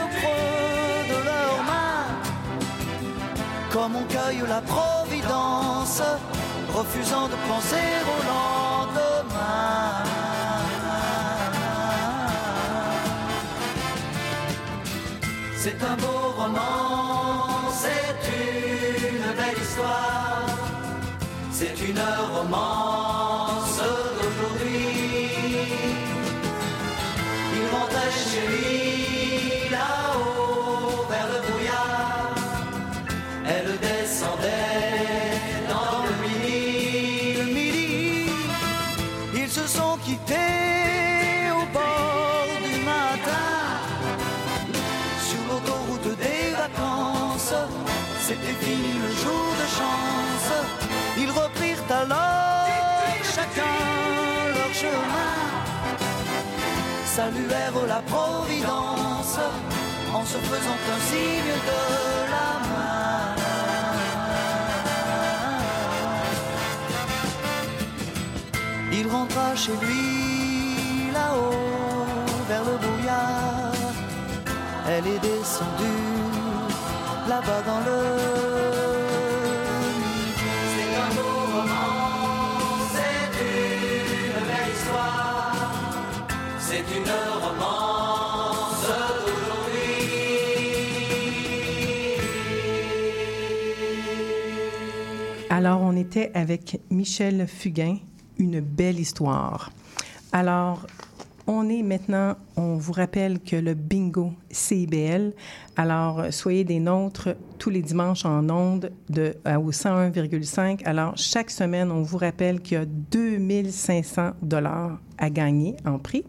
au creux de leurs mains, comme on cueille la providence, refusant de penser au lendemain. C'est un beau roman, c'est une belle histoire, c'est une romance Il rentrait saluèrent la Providence en se faisant un signe de la main. Il rentra chez lui là-haut vers le brouillard. Elle est descendue là-bas dans le Alors, on était avec Michel Fugain, une belle histoire. Alors, on est maintenant, on vous rappelle que le bingo CIBL, alors soyez des nôtres tous les dimanches en ondes de, au 101,5. Alors, chaque semaine, on vous rappelle qu'il y a 2500 dollars à gagner en prix.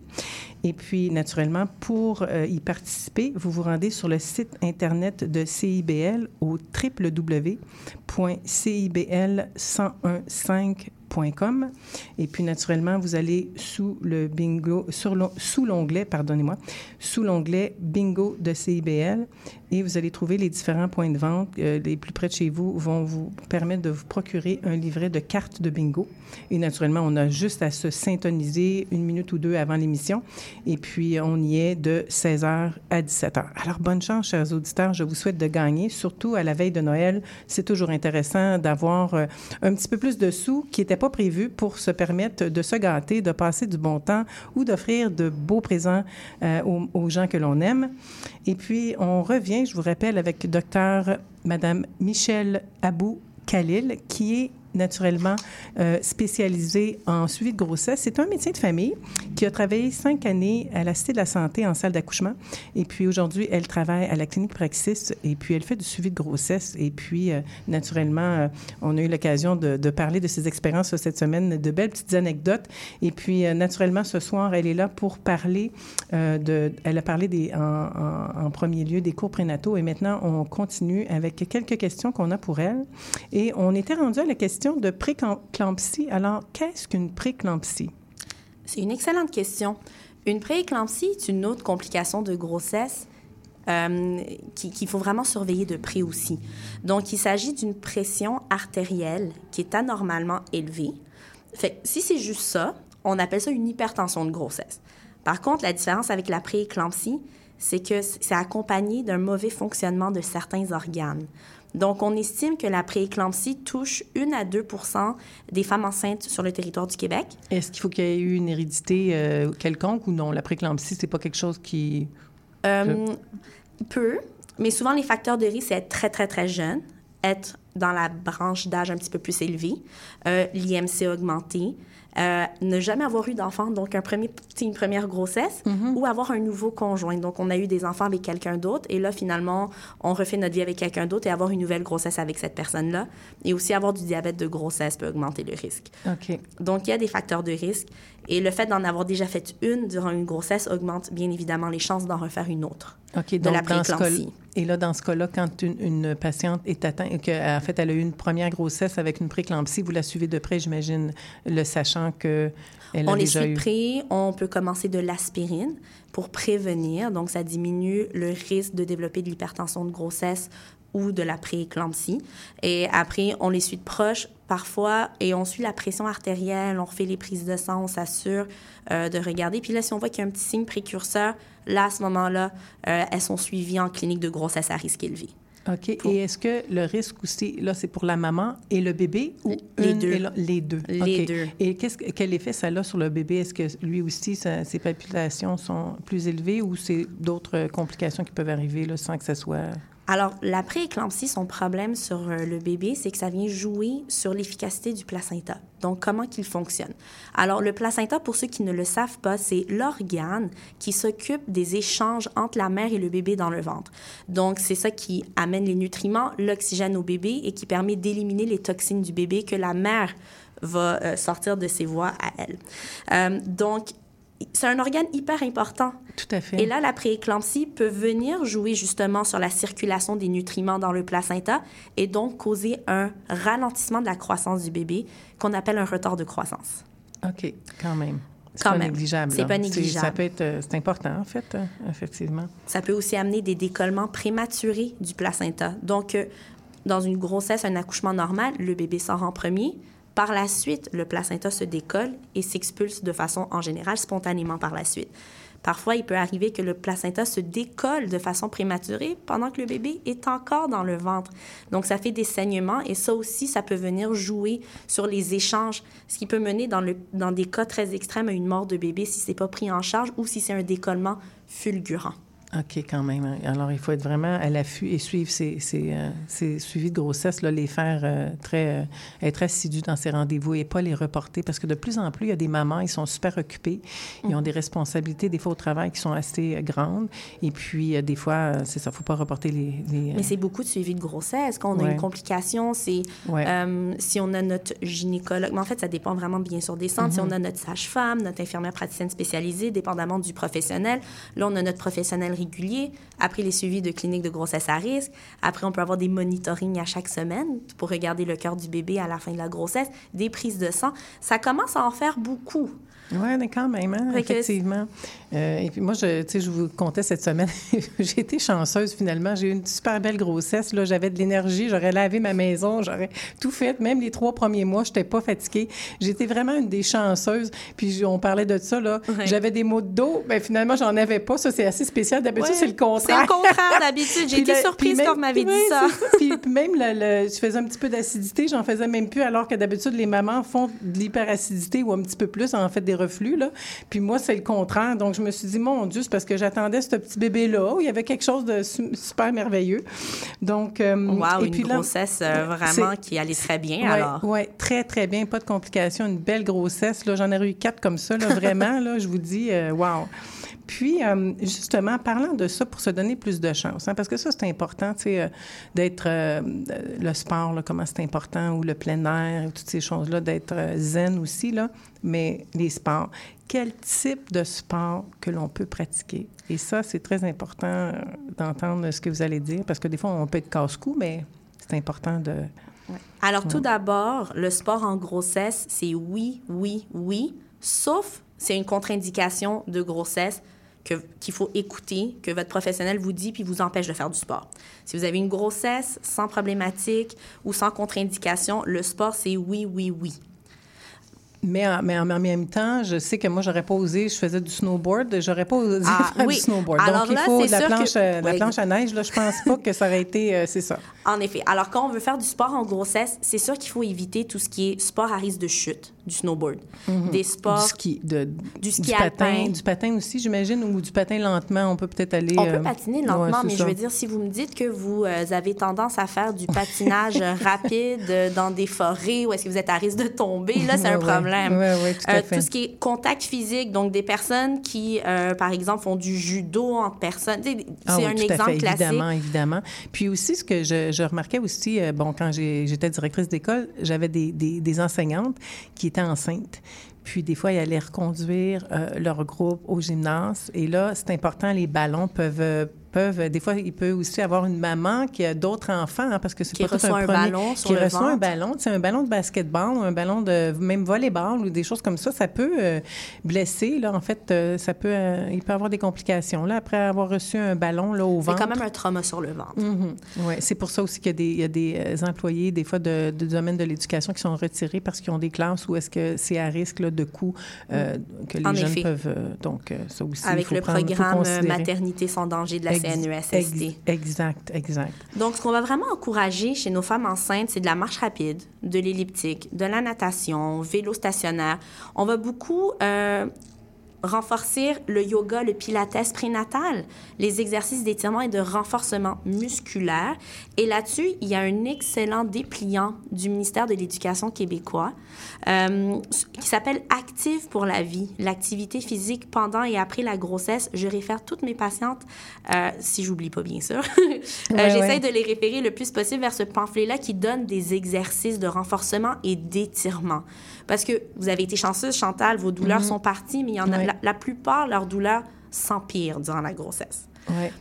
Et puis, naturellement, pour euh, y participer, vous vous rendez sur le site Internet de CIBL au www.cibl1015.com. Et puis, naturellement, vous allez sous le bingo, sous l'onglet, pardonnez-moi, sous l'onglet bingo de CIBL et vous allez trouver les différents points de vente euh, les plus près de chez vous vont vous permettre de vous procurer un livret de cartes de bingo. Et naturellement, on a juste à se syntoniser une minute ou deux avant l'émission. Et puis, on y est de 16h à 17h. Alors, bonne chance, chers auditeurs. Je vous souhaite de gagner, surtout à la veille de Noël. C'est toujours intéressant d'avoir euh, un petit peu plus de sous qui n'étaient pas prévus pour se permettre de se gâter, de passer du bon temps ou d'offrir de beaux présents euh, aux, aux gens que l'on aime. Et puis, on revient, je vous rappelle, avec docteur Madame Michelle Abou Khalil, qui est naturellement euh, spécialisée en suivi de grossesse. C'est un médecin de famille qui a travaillé cinq années à la Cité de la Santé en salle d'accouchement. Et puis aujourd'hui, elle travaille à la clinique Praxis et puis elle fait du suivi de grossesse. Et puis, euh, naturellement, euh, on a eu l'occasion de, parler de ses expériences cette semaine, de belles petites anecdotes. Et puis, euh, naturellement, ce soir, elle est là pour parler de... Elle a parlé en premier lieu des cours prénataux et maintenant, on continue avec quelques questions qu'on a pour elle. Et on était rendu à la question de préclampsie. Alors, qu'est-ce qu'une préclampsie? C'est une excellente question. Une prééclampsie est une autre complication de grossesse euh, qu'il faut vraiment surveiller de près aussi. Donc, il s'agit d'une pression artérielle qui est anormalement élevée. Si c'est juste ça, on appelle ça une hypertension de grossesse. Par contre, la différence avec la prééclampsie, c'est que c'est accompagné d'un mauvais fonctionnement de certains organes. Donc, on estime que la prééclampsie touche 1 à 2 des femmes enceintes sur le territoire du Québec. Est-ce qu'il faut qu'il y ait eu une hérédité euh, quelconque ou non? La prééclampsie, c'est pas quelque chose qui... Euh, peu, mais souvent les facteurs de risque, c'est être très, très, très jeune, être dans la branche d'âge un petit peu plus élevée, euh, l'IMC augmenté, euh, ne jamais avoir eu d'enfant, donc un premier, une première grossesse, Mm-hmm. ou avoir un nouveau conjoint. Donc, on a eu des enfants avec quelqu'un d'autre, et là, finalement, on refait notre vie avec quelqu'un d'autre et avoir une nouvelle grossesse avec cette personne-là. Et aussi, avoir du diabète de grossesse peut augmenter le risque. Donc, il y a des facteurs de risque. Et le fait d'en avoir déjà fait une durant une grossesse augmente bien évidemment les chances d'en refaire une autre. OK, de donc la dans ce cas prééclampsie. Et là, dans ce cas-là, quand une, une patiente est atteinte, qu'en fait, elle a eu une première grossesse avec une prééclampsie, vous la suivez de près, j'imagine, le sachant que elle a on les suit eu... près. On peut commencer de l'aspirine pour prévenir. Donc, ça diminue le risque de développer de l'hypertension de grossesse ou de la prééclampsie. Et après, on les suit de proche parfois et on suit la pression artérielle, on refait les prises de sang, on s'assure euh, de regarder. Puis là, si on voit qu'il y a un petit signe précurseur, là, à ce moment-là, euh, elles sont suivies en clinique de grossesse à risque élevé. OK. Et est-ce que le risque aussi, là, c'est pour la maman et le bébé ou Les une deux. et la- les deux? Les deux. Et qu'est-ce que- quel effet ça a sur le bébé? Est-ce que lui aussi, sa- ses palpitations sont plus élevées ou c'est d'autres complications qui peuvent arriver là, sans que ça soit... Alors, la prééclampsie, son problème sur euh, le bébé, c'est que ça vient jouer sur l'efficacité du placenta. Donc, comment qu'il fonctionne. Alors, le placenta, pour ceux qui ne le savent pas, c'est l'organe qui s'occupe des échanges entre la mère et le bébé dans le ventre. Donc, c'est ça qui amène les nutriments, l'oxygène au bébé et qui permet d'éliminer les toxines du bébé que la mère va euh, sortir de ses voies à elle. Euh, donc, c'est un organe hyper important. Tout à fait. Et là, la prééclampsie peut venir jouer justement sur la circulation des nutriments dans le placenta et donc causer un ralentissement de la croissance du bébé qu'on appelle un retard de croissance. OK, quand même. C'est pas négligeable. C'est pas négligeable. Ça peut être... euh, C'est important, en fait, euh, effectivement. Ça peut aussi amener des décollements prématurés du placenta. Donc, euh, dans une grossesse, un accouchement normal, le bébé sort en premier. Par la suite, le placenta se décolle et s'expulse de façon, en général, spontanément par la suite. Parfois, il peut arriver que le placenta se décolle de façon prématurée pendant que le bébé est encore dans le ventre. Donc, ça fait des saignements et ça aussi, ça peut venir jouer sur les échanges, ce qui peut mener dans, des cas très extrêmes à une mort de bébé si c'est pas pris en charge ou si c'est un décollement fulgurant. OK, quand même. hein. Alors, il faut être vraiment à l'affût et suivre ces, ces, euh, ces suivis de grossesse, là, les faire euh, très, euh, être assidus dans ces rendez-vous et pas les reporter parce que de plus en plus, il y a des mamans, ils sont super occupés, ils ont des responsabilités, des fois au travail, qui sont assez grandes. Et puis, des fois, c'est ça, il ne faut pas reporter les. les, Mais c'est beaucoup de suivi de grossesse. Quand on a Ouais. une complication, c'est Ouais. si on a notre gynécologue. Mais en fait, ça dépend vraiment bien sûr des centres. Si Mhm. on a notre sage-femme, notre infirmière praticienne spécialisée, dépendamment du professionnel. Là, on a notre professionnel régulier. Après, les suivis de clinique de grossesse à risque. Après, on peut avoir des monitorings à chaque semaine pour regarder le cœur du bébé à la fin de la grossesse, des prises de sang. Ça commence à en faire beaucoup. Oui, mais quand même, hein, effectivement. Euh, et puis moi, je, je vous comptais cette semaine, j'ai été chanceuse finalement. J'ai eu une super belle grossesse. Là, j'avais de l'énergie, j'aurais lavé ma maison, j'aurais tout fait. Même les trois premiers mois, je n'étais pas fatiguée. J'étais vraiment une des chanceuses. Puis on parlait de ça, là. Ouais. J'avais des maux de dos. Bien, finalement, j'en avais pas. Ça, c'est assez spécial. D'habitude, Ouais, c'est le contraire. C'est le contraire d'habitude. J'ai été surprise même- quand vous m'avez dit ça. puis même, le, le- je faisais un petit peu d'acidité, j'en faisais même plus, alors que d'habitude, les mamans font de l'hyperacidité ou un petit peu plus, en fait, des reflux. Là. Puis moi, c'est le contraire. Donc, je me suis dit, mon Dieu, c'est parce que j'attendais ce petit bébé-là, où il y avait quelque chose de su- super merveilleux. Donc, euh, Wow, et une puis grossesse euh, vraiment qui allait très bien, oui, alors. Oui, très, très bien. Pas de complications. Une belle grossesse. J'en ai eu quatre comme ça. Là, vraiment, là, je vous dis, euh, wow. Puis, euh, justement, parlant de ça, pour se donner plus de chance, hein, parce que ça, c'est important, tu sais, euh, d'être euh, le sport, là, comment c'est important, ou le plein air, ou toutes ces choses-là, d'être zen aussi, là, mais les sports. Quel type de sport que l'on peut pratiquer? Et ça, c'est très important d'entendre ce que vous allez dire, parce que des fois, on peut être casse-cou, mais c'est important de, Alors, tout d'abord, le sport en grossesse, c'est oui, oui, oui, sauf c'est une contre-indication de grossesse qu'il faut écouter, que votre professionnel vous dit, puis vous empêche de faire du sport. Si vous avez une grossesse sans problématique ou sans contre-indication, le sport, c'est oui, oui, oui. Mais en, mais en même temps, je sais que moi, j'aurais pas osé, je faisais du snowboard, j'aurais pas osé Ah, faire oui. du snowboard. Alors Donc, là, il faut de la que- planche, euh, la Oui. planche à neige, là, je pense pas que ça aurait été, euh, c'est ça. En effet. Alors, quand on veut faire du sport en grossesse, c'est sûr qu'il faut éviter tout ce qui est sport à risque de chute, du snowboard, des sports... Mhm. Du ski, de, Du ski patin, alpin. du patin aussi, j'imagine, ou du patin lentement, on peut peut-être aller. On euh, peut patiner ouais, lentement, mais ça. je veux dire, si vous me dites que vous euh, avez tendance à faire du patinage rapide euh, dans des forêts ou est-ce que vous êtes à risque de tomber, là, c'est un Ouais, problème. Ouais, tout à Euh, fait. tout ce qui est contact physique, donc des personnes qui, euh, par exemple, font du judo entre personnes, Ah c'est un tout à exemple fait, classique. Évidemment, évidemment. Puis aussi, ce que je, je remarquais aussi, euh, bon, quand j'ai- j'étais directrice d'école, j'avais des, des, des enseignantes qui étaient enceintes. Puis des fois, ils allaient reconduire euh, leur groupe au gymnase. Et là, c'est important, les ballons peuvent... euh, peuvent des fois, il peut aussi avoir une maman qui a d'autres enfants, hein, parce que c'est pas tout reçoit un premier- ballon sur qui le reçoit un ballon, c'est un ballon de basketball, ou un ballon de même volleyball ou des choses comme ça, ça peut euh, blesser. Là, en fait, euh, ça peut, euh, il peut avoir des complications là après avoir reçu un ballon là au C'est ventre. quand même un trauma sur le ventre. Oui, c'est pour ça aussi qu'il y a des, il y a des euh, employés, des fois, de, de domaine de l'éducation qui sont retirés parce qu'ils ont des classes où est-ce que c'est à risque là, de coûts euh, que les En jeunes effet. peuvent. euh, donc, euh, ça aussi. il Avec faut le prendre- programme euh. Maternité sans danger de la CNESST. ex- Exact, exact. Donc, ce qu'on va vraiment encourager chez nos femmes enceintes, c'est de la marche rapide, de l'elliptique, de la natation, vélo stationnaire. On va beaucoup euh, renforcer le yoga, le pilates prénatal, les exercices d'étirement et de renforcement musculaire. Et là-dessus, il y a un excellent dépliant du ministère de l'Éducation québécois euh, qui s'appelle Active pour la vie, l'activité physique pendant et après la grossesse. Je réfère toutes mes patientes, euh, si j'oublie pas bien sûr, Euh, Ouais, j'essaie ouais. de les référer le plus possible vers ce pamphlet-là qui donne des exercices de renforcement et d'étirement. Parce que vous avez été chanceuse, Chantal, vos douleurs Mhm. sont parties, mais il y en a, Ouais. la, la plupart, leurs douleurs s'empirent durant la grossesse.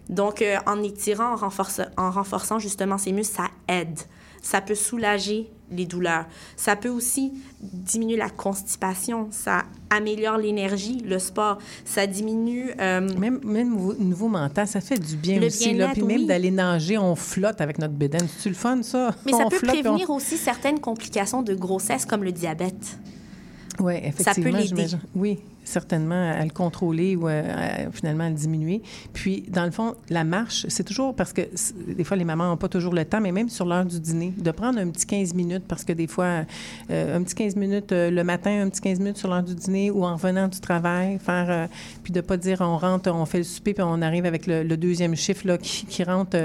Donc, euh, en étirant, en, renforce- en renforçant justement ces muscles, ça aide. Ça peut soulager les douleurs. Ça peut aussi diminuer la constipation. Ça améliore l'énergie, le sport. Ça diminue... euh, Même, même au niveau mental, ça fait du bien aussi. Là. Puis même oui. d'aller nager, on flotte avec notre bédaine. C'est-tu le fun, ça? mais ça peut flotte, puis on- prévenir aussi certaines complications de grossesse comme le diabète. Oui, effectivement. l'aider. j'imagine. Oui, certainement, à le contrôler ou à- à, finalement à le diminuer. Puis, dans le fond, la marche, c'est toujours parce que des fois, les mamans n'ont pas toujours le temps, mais même sur l'heure du dîner, de prendre un petit 15 minutes, parce que des fois, euh, un petit 15 minutes euh, le matin, un petit 15 minutes sur l'heure du dîner ou en revenant du travail, faire, euh, puis de pas dire on rentre, on fait le souper, puis on arrive avec le, le deuxième chiffre là, qui, qui rentre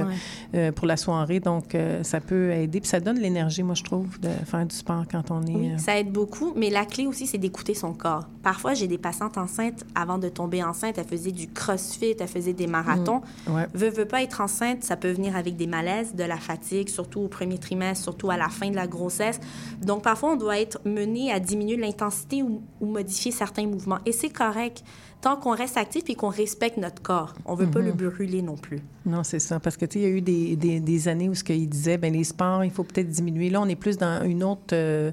Ouais. pour la soirée. Donc, ça peut aider. Puis ça donne l'énergie, moi, je trouve, de faire du sport quand on est... Oui, ça aide beaucoup, mais la clé aussi, c'est d'écouter son corps. Parfois, j'ai des enceintes, avant de tomber enceinte, elles faisaient du crossfit, elles faisaient des marathons. ouais. Veux, veux pas être enceinte, ça peut venir avec des malaises, de la fatigue, surtout au premier trimestre, surtout à la fin de la grossesse. Donc, parfois, on doit être mené à diminuer l'intensité ou, ou modifier certains mouvements. Et c'est correct, tant qu'on reste actif et qu'on respecte notre corps. On veut pas Mhm. le brûler non plus. Non, c'est ça. Parce que, tu sais, il y a eu des, des, des années où ce qu'il disait, ben les sports, il faut peut-être diminuer. Là, on est plus dans une autre, euh,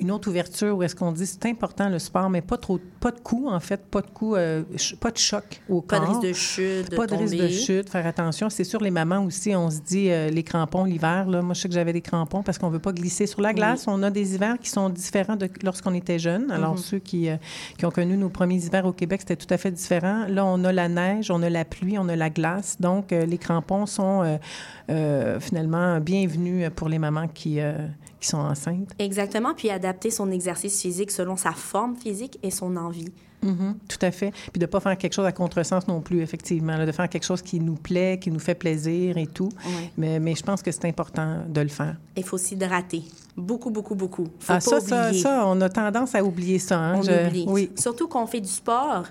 une autre ouverture où est-ce qu'on dit c'est important le sport, mais pas trop, pas de coups, en fait, pas de coups, euh, pas de choc au Pas de corps. risque de chute, de Pas de risque de chute, faire attention. C'est sûr, les mamans aussi, on se dit euh, les crampons l'hiver. Là, moi, je sais que j'avais des crampons parce qu'on veut pas glisser sur la glace. On a des hivers qui sont différents de lorsqu'on était jeune. Alors, Mhm. ceux qui, qui ont connu nos premiers hivers au Québec, c'était tout à fait différent. Là, on a la neige, on a la pluie, on a la glace. Donc, euh, les crampons sont euh, euh, finalement bienvenus pour les mamans qui, qui sont enceintes. Exactement, puis adapter son exercice physique selon sa forme physique et son envie. Mhm, tout à fait. Puis de ne pas faire quelque chose à contresens non plus, effectivement. là, de faire quelque chose qui nous plaît, qui nous fait plaisir et tout. Mais, mais je pense que c'est important de le faire. Il faut s'hydrater. Beaucoup, beaucoup, beaucoup. Faut ah, pas ça, ça, ça, on a tendance à oublier ça. hein, On je- oublie. Oui. Surtout qu'on fait du sport,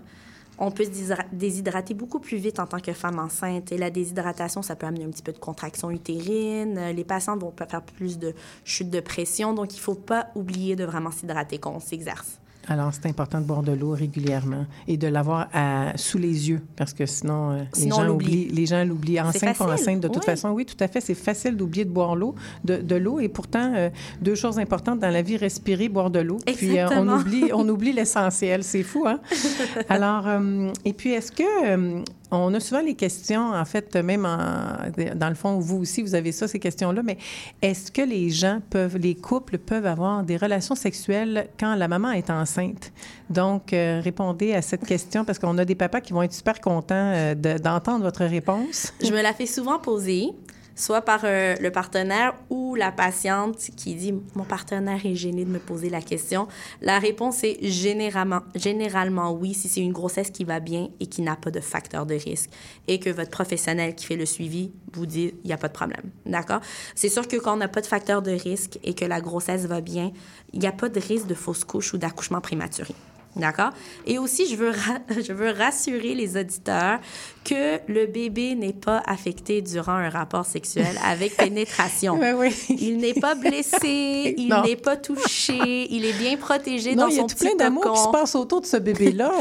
on peut se déshydra- déshydrater beaucoup plus vite en tant que femme enceinte. Et la déshydratation, ça peut amener un petit peu de contraction utérine. Euh, Les patientes vont faire plus de chute de pression. Donc, il ne faut pas oublier de vraiment s'hydrater quand on s'exerce. Alors, c'est important de boire de l'eau régulièrement et de l'avoir à- sous les yeux parce que sinon, euh, les, Sinon, gens l'oublie. oublient, les gens l'oublient. Enceinte pour enceinte, de toute oui. façon, oui, tout à fait. C'est facile d'oublier de boire l'eau, de, de l'eau. Et pourtant, euh, deux choses importantes dans la vie, respirer, boire de l'eau. Puis, euh, on oublie, on oublie l'essentiel. C'est fou, hein? Alors, euh, et puis, est-ce que... on a souvent les questions, en fait, même dans le fond, vous aussi, vous avez ça, ces questions-là, mais est-ce que les gens peuvent, les couples peuvent avoir des relations sexuelles quand la maman est enceinte? Donc, euh, répondez à cette question parce qu'on a des papas qui vont être super contents euh, de- d'entendre votre réponse. Je me la fais souvent poser, soit par euh, le partenaire ou la patiente qui dit Mon partenaire est gêné de me poser la question. La réponse est généralement, généralement oui, si c'est une grossesse qui va bien et qui n'a pas de facteur de risque et que votre professionnel qui fait le suivi vous dit Il n'y a pas de problème. D'accord? C'est sûr que quand on n'a pas de facteur de risque et que la grossesse va bien, il n'y a pas de risque de fausse couche ou d'accouchement prématuré. D'accord? Et aussi, je veux, je veux rassurer les auditeurs que le bébé n'est pas affecté durant un rapport sexuel avec pénétration. Oui, oui. Il n'est pas blessé, il n'est pas touché, il est bien protégé Non, dans il y a son tout petit plein d'amour qui se cocon. passe autour de ce bébé-là.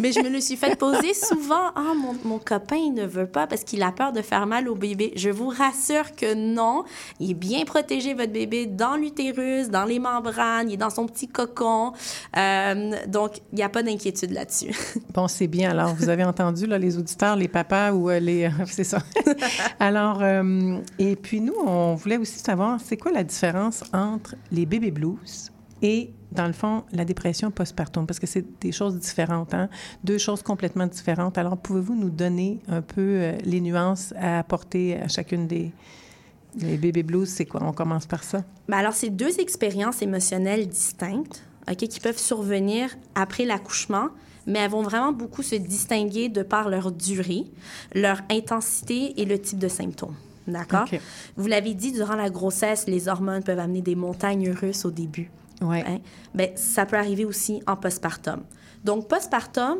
Mais je me le suis fait poser souvent. Ah, mon, mon copain, il ne veut pas parce qu'il a peur de faire mal au bébé. Je vous rassure que non. Il est bien protégé, votre bébé, dans l'utérus, dans les membranes, il est dans son petit cocon. Euh, donc, il n'y a pas d'inquiétude là-dessus. Bon, c'est bien. Alors, vous avez entendu, là, les auditeurs, les papas ou euh, les... c'est ça. Alors, euh, et puis nous, on voulait aussi savoir, c'est quoi la différence entre les bébés blues et, dans le fond, la dépression postpartum? Parce que c'est des choses différentes, hein? Deux choses complètement différentes. Alors, pouvez-vous nous donner un peu euh, les nuances à apporter à chacune des... Les bébés blues, c'est quoi? On commence par ça. Ben alors, c'est deux expériences émotionnelles distinctes ok, qui peuvent survenir après l'accouchement, mais elles vont vraiment beaucoup se distinguer de par leur durée, leur intensité et le type de symptômes. D'accord? Vous l'avez dit, durant la grossesse, les hormones peuvent amener des montagnes russes au début. Oui. Hein? Ben, ça peut arriver aussi en postpartum. Donc, postpartum,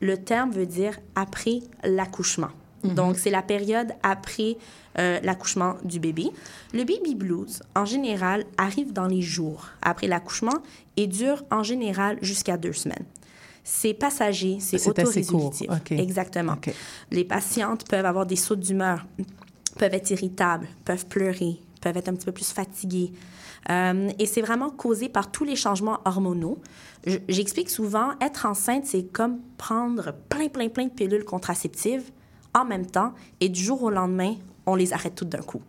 le terme veut dire après l'accouchement. Donc, c'est la période après euh, l'accouchement du bébé. Le baby blues, en général, arrive dans les jours après l'accouchement et dure en général jusqu'à deux semaines. C'est passager, c'est autorésolutif. OK. Exactement. Les patientes peuvent avoir des sauts d'humeur, peuvent être irritables, peuvent pleurer, peuvent être un petit peu plus fatiguées. Euh, et c'est vraiment causé par tous les changements hormonaux. Je- J'explique souvent, être enceinte, c'est comme prendre plein, plein, plein de pilules contraceptives en même temps et du jour au lendemain, on les arrête toutes d'un coup.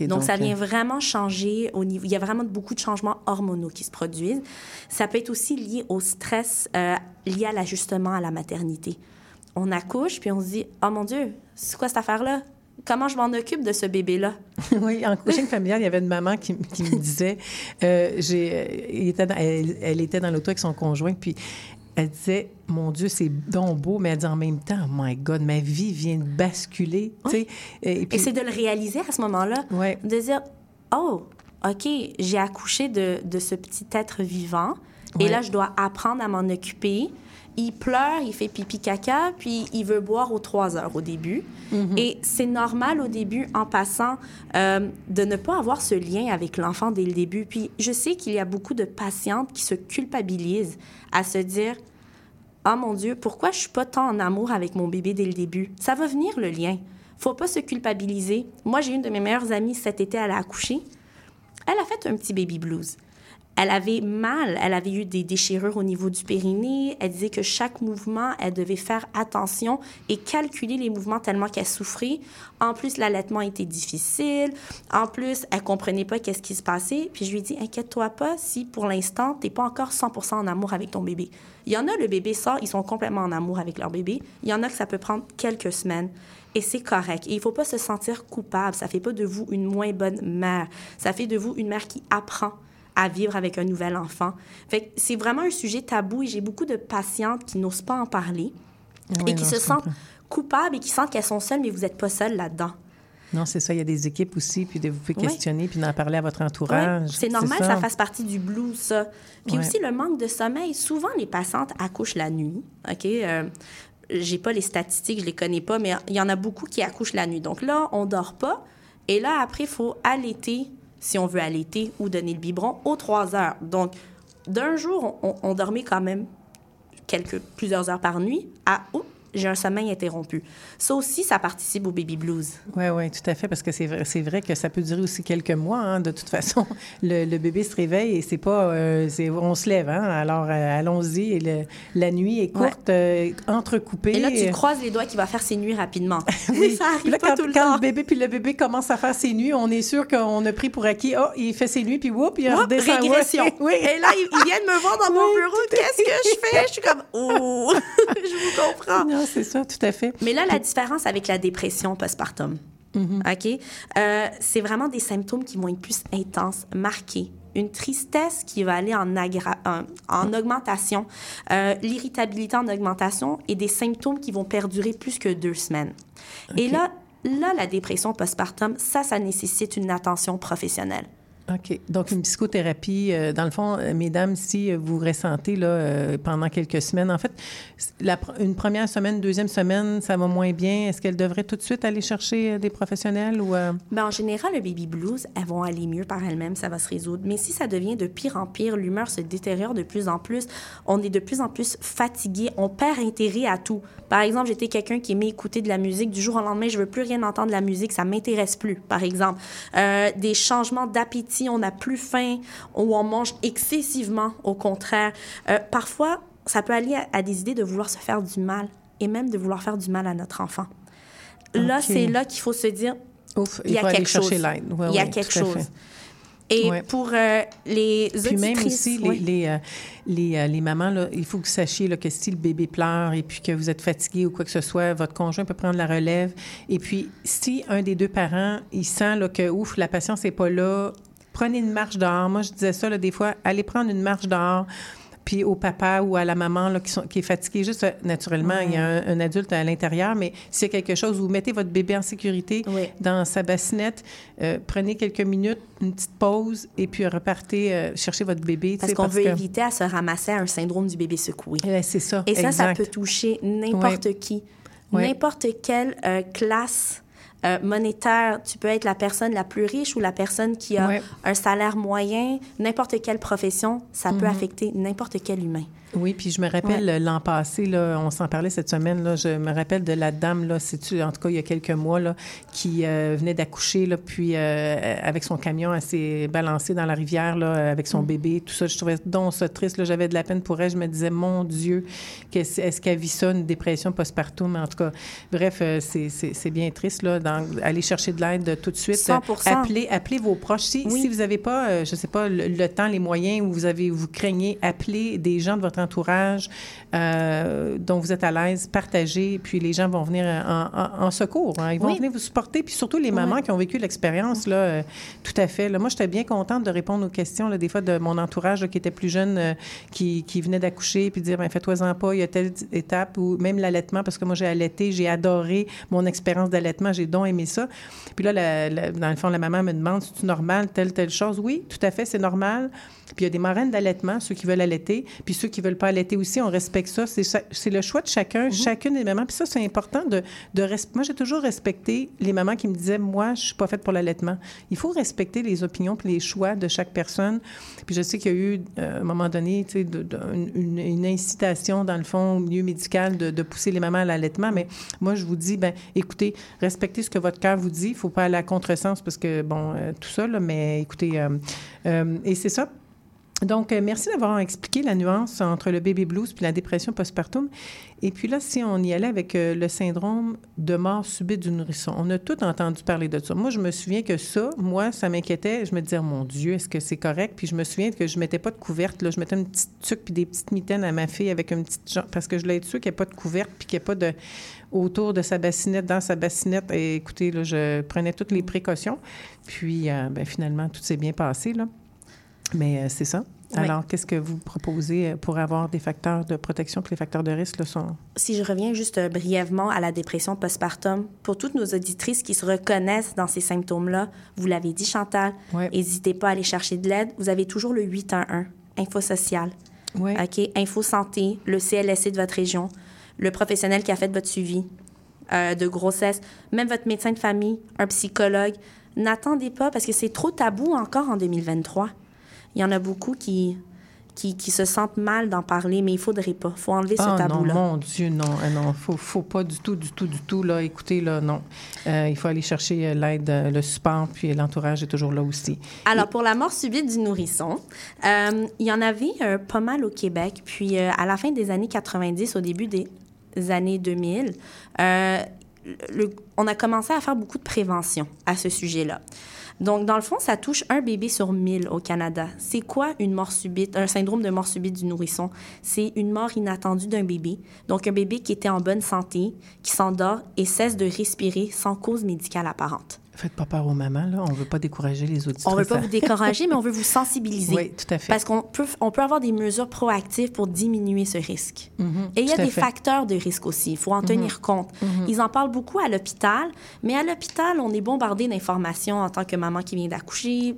Donc, ça euh, vient vraiment changer au niveau. Il y a vraiment beaucoup de changements hormonaux qui se produisent. Ça peut être aussi lié au stress euh, lié à l'ajustement à la maternité. On accouche, puis on se dit Oh mon Dieu, c'est quoi cette affaire-là? Comment je m'en occupe de ce bébé-là? Oui, en coaching familial, il y avait une maman qui, qui me disait, euh, j'ai, euh, elle, elle était dans l'auto avec son conjoint, puis elle disait, mon Dieu, c'est donc beau, mais elle dit en même temps, oh my God, ma vie vient de basculer, tu sais. Et, Et c'est de le réaliser à ce moment-là, Ouais. de dire Oh, OK, j'ai accouché de, de ce petit être vivant, Ouais. et là, je dois apprendre à m'en occuper. Il pleure, il fait pipi caca, puis il veut boire aux trois heures au début. Mm-hmm. Et c'est normal au début, en passant, euh, de ne pas avoir ce lien avec l'enfant dès le début. Puis je sais qu'il y a beaucoup de patientes qui se culpabilisent à se dire ah mon Dieu, pourquoi je suis pas tant en amour avec mon bébé dès le début? Ça va venir le lien. Faut pas se culpabiliser. Moi, j'ai une de mes meilleures amies cet été, elle a accouché. Elle a fait un petit baby blues. Elle avait mal, elle avait eu des déchirures au niveau du périnée. Elle disait que chaque mouvement, elle devait faire attention et calculer les mouvements tellement qu'elle souffrait. En plus, l'allaitement était difficile. En plus, elle comprenait pas qu'est-ce qui se passait. Puis je lui ai dit, inquiète-toi pas si pour l'instant, t'es pas encore 100% en amour avec ton bébé. Il y en a, le bébé sort, ils sont complètement en amour avec leur bébé. Il y en a que ça peut prendre quelques semaines. Et c'est correct. Et il faut pas se sentir coupable. Ça fait pas de vous une moins bonne mère. Ça fait de vous une mère qui apprend à vivre avec un nouvel enfant. Fait que c'est vraiment un sujet tabou et j'ai beaucoup de patientes qui n'osent pas en parler Ouais, et qui non, se sentent coupables et qui sentent qu'elles sont seules, mais vous n'êtes pas seule là-dedans. non, c'est ça, il y a des équipes aussi, puis de, vous pouvez questionner, puis d'en parler à votre entourage. c'est normal, ça. fasse partie du blues, ça. Puis aussi le manque de sommeil. Souvent, les patientes accouchent la nuit. OK? Euh, j'ai pas les statistiques, je les connais pas, mais il y en a beaucoup qui accouchent la nuit. Donc là, on dort pas. Et là, après, il faut allaiter, si on veut allaiter ou donner le biberon, aux trois heures. Donc, d'un jour, on, dormait quand même quelques, plusieurs heures par nuit à oh, j'ai un sommeil interrompu. Ça aussi, ça participe au baby blues. Oui, oui, tout à fait, parce que c'est vrai, c'est vrai que ça peut durer aussi quelques mois. hein. De toute façon, le, le bébé se réveille et c'est pas, euh, c'est, on se lève. Hein? Alors, euh, allons-y. Et le- la nuit est courte, euh, entrecoupée. Et là, tu croises les doigts qu'il va faire ses nuits rapidement. Oui, ça arrive là, pas quand, tout le quand temps. le bébé puis le bébé commence à faire ses nuits, on est sûr qu'on a pris pour acquis. Oh, il fait ses nuits puis whoop, il Oups, redescend. Ouais, régression. Oui. Et là, ils, ils viennent me voir dans mon bureau. Qu'est-ce que je fais? Je suis comme, oh, je vous comprends. Non, c'est ça, tout à fait. Mais là, la différence avec la dépression postpartum, Mm-hmm. OK? Euh, c'est vraiment des symptômes qui vont être plus intenses, marqués. Une tristesse qui va aller en, agra- en, en augmentation, euh, l'irritabilité en augmentation et des symptômes qui vont perdurer plus que deux semaines. Et là, là, la dépression postpartum, ça, ça nécessite une attention professionnelle. OK. Donc, une psychothérapie, euh, dans le fond, euh, mesdames, si euh, vous ressentez là, pendant quelques semaines, en fait, une première semaine, deuxième semaine, ça va moins bien, est-ce qu'elle devrait tout de suite aller chercher des professionnels ou... Ben, en général, le baby blues, elles vont aller mieux par elles-mêmes, ça va se résoudre. Mais si ça devient de pire en pire, l'humeur se détériore de plus en plus, on est de plus en plus fatigué, on perd intérêt à tout. Par exemple, j'étais quelqu'un qui aimait écouter de la musique. Du jour au lendemain, je veux plus rien entendre de la musique, ça m'intéresse plus, par exemple. Des changements d'appétit, on n'a plus faim, ou on mange excessivement, au contraire. Euh, parfois, ça peut aller à, à des idées de vouloir se faire du mal, et même de vouloir faire du mal à notre enfant. Là, c'est là qu'il faut se dire, Ouf, il y il a faut aller quelque chercher chose. Ouais, il y a quelque tout à chose. fait. Et Ouais. pour euh, les Puis même aussi, les, ouais. les, euh, les, euh, les mamans, là, il faut que vous sachiez là, que si le bébé pleure et puis que vous êtes fatigué ou quoi que ce soit, votre conjoint peut prendre la relève. Et puis, si un des deux parents, il sent là, que, ouf, la patience n'est pas là, prenez une marche dehors. Moi, je disais ça, là, des fois, allez prendre une marche dehors. Puis au papa ou à la maman là, qui, sont, qui est fatigué, juste euh, naturellement, il y a un, un adulte à l'intérieur, mais s'il y a quelque chose, vous mettez votre bébé en sécurité dans sa bassinette, euh, prenez quelques minutes, une petite pause, et puis repartez euh, chercher votre bébé. Parce qu'on veut que- éviter à se ramasser à un syndrome du bébé secoué. c'est ça. Et ça, ça peut toucher n'importe qui. Ouais. N'importe quelle euh, classe euh, monétaire. Tu peux être la personne la plus riche ou la personne qui a Ouais. un salaire moyen. N'importe quelle profession, ça peut Mhm. affecter n'importe quel humain. Oui, puis je me rappelle Ouais. l'an passé, là, on s'en parlait cette semaine, là, je me rappelle de la dame, là, c'est-tu, en tout cas il y a quelques mois, là, qui euh, venait d'accoucher, là, puis euh, avec son camion, elle s'est balancée dans la rivière là, avec son bébé, tout ça. Je trouvais donc ça triste, j'avais de la peine pour elle. Je me disais, mon Dieu, est-ce qu'elle vit ça, une dépression postpartum? En tout cas, bref, euh, c'est, bien triste, là, dans- aller chercher de l'aide tout de suite. 100%. Appelez, appelez vos proches. Si, Oui. si vous n'avez pas, je ne sais pas, le, le temps, les moyens, ou vous avez, vous craignez, appelez des gens de votre entourage euh, dont vous êtes à l'aise, partagez, puis les gens vont venir en, en- en secours. hein. Ils vont Oui. venir vous supporter, puis surtout les mamans qui ont vécu l'expérience, là, euh, tout à fait. Là, moi, j'étais bien contente de répondre aux questions, là, des fois, de mon entourage là, qui était plus jeune, euh, qui, qui venait d'accoucher, puis dire, ben, fais-toi-en pas, il y a telle étape, ou même l'allaitement, parce que moi, j'ai allaité, j'ai adoré mon expérience d'allaitement, j'ai donc aimé ça. Puis là, la- la- dans le fond, la maman me demande, c'est normal, telle, telle chose? Oui, tout à fait, c'est normal. Puis il y a des marraines d'allaitement, ceux qui veulent allaiter, puis ceux qui veulent pas allaiter aussi, on respecte ça. C'est, le choix de chacun, chacune des mamans. Puis ça, c'est important de, de Moi, j'ai toujours respecté les mamans qui me disaient, moi, je suis pas faite pour l'allaitement. Il faut respecter les opinions puis les choix de chaque personne. Puis je sais qu'il y a eu, euh, à un moment donné, tu sais, de- de- une, une incitation, dans le fond, au milieu médical, de, de pousser les mamans à l'allaitement. Mais moi, je vous dis, ben, écoutez, respectez ce que votre cœur vous dit. Il faut pas aller à contresens parce que, bon, euh, tout ça, là, mais écoutez, euh, et c'est ça. Donc, euh, merci d'avoir expliqué la nuance entre le baby blues puis la dépression postpartum. Et puis là, si on y allait avec euh, le syndrome de mort subite du nourrisson, on a tout entendu parler de ça. Moi, je me souviens que ça, moi, ça m'inquiétait. Je me disais, mon Dieu, est-ce que c'est correct? Puis je me souviens que je mettais pas de couverte. Je mettais une petite tuque puis des petites mitaines à ma fille avec une petite... genre- Parce que je voulais être sûre qu'il n'y ait pas de couverte puis qu'il n'y ait pas de... autour de sa bassinette, dans sa bassinette. Et écoutez, là, je prenais toutes les précautions. Puis, euh, ben, finalement, tout s'est bien passé, là. Mais euh, c'est ça. Oui. Alors, qu'est-ce que vous proposez euh, pour avoir des facteurs de protection puis les facteurs de risque là, sont... Si je reviens juste euh, brièvement à la dépression postpartum, pour toutes nos auditrices qui se reconnaissent dans ces symptômes-là, vous l'avez dit, Chantal, n'hésitez pas à aller chercher de l'aide. Vous avez toujours le 811, Info Social. Ouais. OK? Info Santé, le CLSC de votre région, le professionnel qui a fait votre suivi euh, de grossesse, même votre médecin de famille, un psychologue. N'attendez pas parce que c'est trop tabou encore en 2023. Il y en a beaucoup qui, qui, qui se sentent mal d'en parler, mais il faudrait pas. Il faut enlever ce Ah non, tabou-là. mon Dieu, non. Ah non, faut, faut pas du tout, du tout, du tout. Là, écoutez, là, non. Euh, il faut aller chercher euh, l'aide, euh, le support, puis l'entourage est toujours là aussi. Alors, pour la mort subite du nourrisson, euh, il y en avait euh, pas mal au Québec. Puis, euh, à la fin des années 90, au début des années 2000, euh, on a commencé à faire beaucoup de prévention à ce sujet-là. Donc, dans le fond, ça touche un bébé sur mille au Canada. C'est quoi une mort subite, un syndrome de mort subite du nourrisson? C'est une mort inattendue d'un bébé. Donc, un bébé qui était en bonne santé, qui s'endort et cesse de respirer sans cause médicale apparente. Faites pas peur aux mamans, là. On veut pas décourager les auditeurs. On veut pas vous décourager, mais on veut vous sensibiliser. Oui, tout à fait. Parce qu'on peut, on peut avoir des mesures proactives pour diminuer ce risque. Mhm, Et il y a des fait. facteurs de risque aussi. Il faut en tenir compte. Mhm. Ils en parlent beaucoup à l'hôpital, mais à l'hôpital, on est bombardé d'informations en tant que maman qui vient d'accoucher,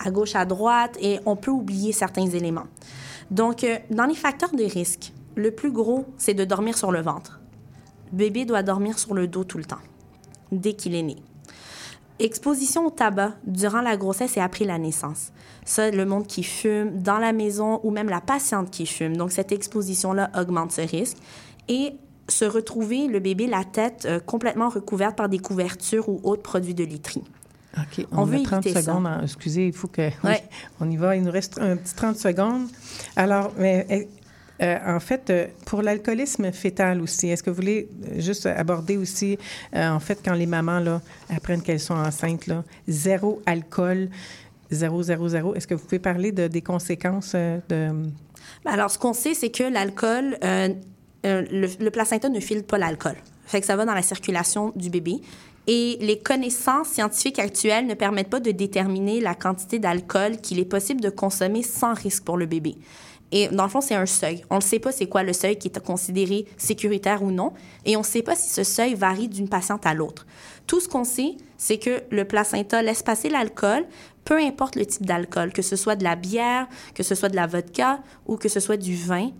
à gauche, à droite, et on peut oublier certains éléments. Donc, euh, dans les facteurs de risque, le plus gros, c'est de dormir sur le ventre. Le bébé doit dormir sur le dos tout le temps, dès qu'il est né. Exposition au tabac durant la grossesse et après la naissance. Ça, le monde qui fume dans la maison ou même la patiente qui fume. Donc, cette exposition-là augmente ce risque. Et se retrouver, le bébé, la tête euh, complètement recouverte par des couvertures ou autres produits de literie. OK, On on, veut a 30 éviter ça. secondes. en- excusez, il faut que... oui, Ouais. on y va. Il nous reste un petit 30 secondes. Alors, mais, euh, en fait, euh, pour l'alcoolisme fœtal aussi, est-ce que vous voulez euh, juste aborder aussi, en fait, quand les mamans apprennent qu'elles sont enceintes, zéro alcool, zéro, zéro, zéro, est-ce que vous pouvez parler de, des conséquences de... Ben Alors, ce qu'on sait, c'est que l'alcool, le, le placenta ne filtre pas l'alcool. Fait que ça va dans la circulation du bébé. Et les connaissances scientifiques actuelles ne permettent pas de déterminer la quantité d'alcool qu'il est possible de consommer sans risque pour le bébé. Et dans le fond, c'est un seuil. On ne sait pas c'est quoi le seuil qui est considéré sécuritaire ou non. Et on ne sait pas si ce seuil varie d'une patiente à l'autre. Tout ce qu'on sait, c'est que le placenta laisse passer l'alcool, peu importe le type d'alcool, que ce soit de la bière, que ce soit de la vodka ou que ce soit du vin,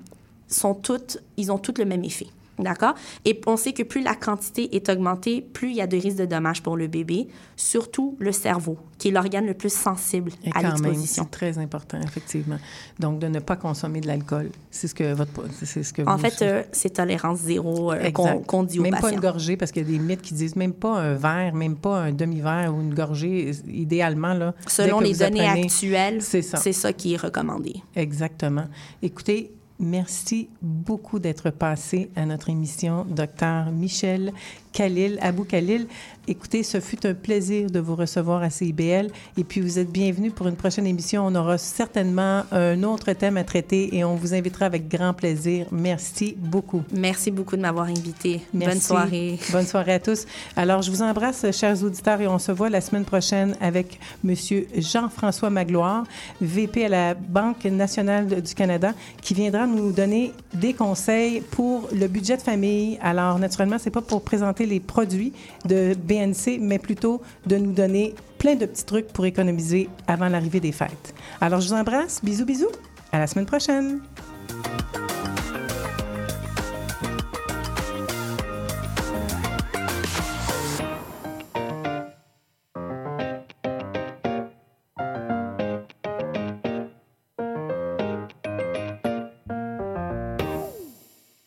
ils ont toutes le même effet. D'accord? Et on sait que plus la quantité est augmentée, plus il y a de risques de dommages pour le bébé, surtout le cerveau, qui est l'organe le plus sensible Et à l'exposition. c'est très important, effectivement. Donc, de ne pas consommer de l'alcool. C'est ce que votre... C'est ce que En vous- fait, euh, c'est tolérance zéro euh, qu'on qu'on dit aux Même pas une gorgée, parce qu'il y a des mythes qui disent même pas un verre, même pas un demi-verre ou une gorgée, idéalement, là. Selon les données apprenez- actuelles, C'est ça. c'est ça qui est recommandé. Exactement. Écoutez, merci beaucoup d'être passé à notre émission, docteur Michel Khalil, Abou Khalil. Écoutez, ce fut un plaisir de vous recevoir à CIBL. Et puis, vous êtes bienvenue pour une prochaine émission. On aura certainement un autre thème à traiter et on vous invitera avec grand plaisir. Merci beaucoup. Merci beaucoup de m'avoir invité. Bonne Merci. soirée. Bonne soirée à tous. Alors, je vous embrasse, chers auditeurs, et on se voit la semaine prochaine avec M. Jean-François Magloire, VP à la Banque nationale du Canada, qui viendra nous donner des conseils pour le budget de famille. Alors, naturellement, c'est pas pour présenter les produits de BNC, mais plutôt de nous donner plein de petits trucs pour économiser avant l'arrivée des fêtes. Alors, je vous embrasse. Bisous, bisous. À la semaine prochaine.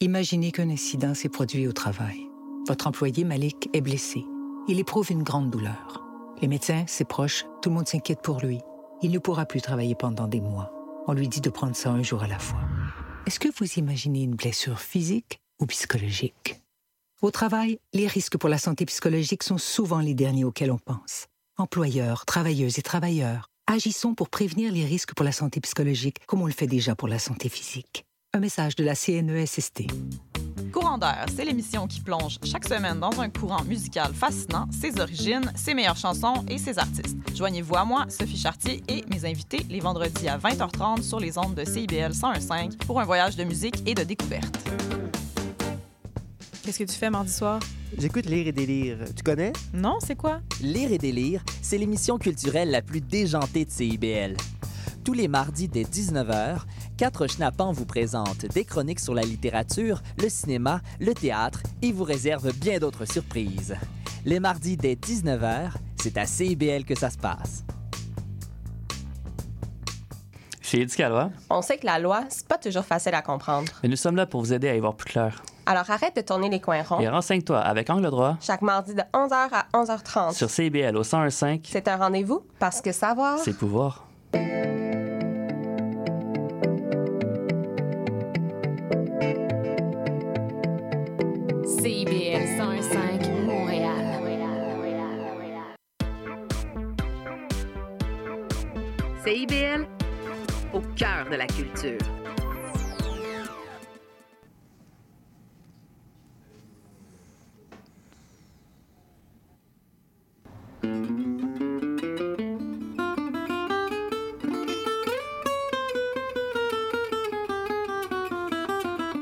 Imaginez qu'un incident s'est produit au travail. Votre employé Malik est blessé. Il éprouve une grande douleur. Les médecins, ses proches, tout le monde s'inquiète pour lui. Il ne pourra plus travailler pendant des mois. On lui dit de prendre ça un jour à la fois. Est-ce que vous imaginez une blessure physique ou psychologique? Au travail, les risques pour la santé psychologique sont souvent les derniers auxquels on pense. Employeurs, travailleuses et travailleurs, agissons pour prévenir les risques pour la santé psychologique comme on le fait déjà pour la santé physique. Un message de la CNESST. Courant d'air, c'est l'émission qui plonge chaque semaine dans un courant musical fascinant, ses origines, ses meilleures chansons et ses artistes. Joignez-vous à moi, Sophie Chartier et mes invités les vendredis à 20h30 sur les ondes de CIBL 101.5 pour un voyage de musique et de découverte. Qu'est-ce que tu fais mardi soir? J'écoute Lire et délire. Tu connais? Non, c'est quoi? Lire et délire, c'est l'émission culturelle la plus déjantée de CIBL. Tous les mardis dès 19h, quatre schnappants vous présentent des chroniques sur la littérature, le cinéma, le théâtre et vous réservent bien d'autres surprises. Les mardis dès 19h, c'est à CIBL que ça se passe. suis Éduc Alois. On sait que la loi, c'est pas toujours facile à comprendre. Et nous sommes là pour vous aider à y voir plus clair. Alors arrête de tourner les coins ronds. Et renseigne-toi avec Angle droit Chaque mardi de 11h à 11h30. sur CBL au 101.5. C'est un rendez-vous parce que savoir. C'est pouvoir. CIBL, au cœur de la culture.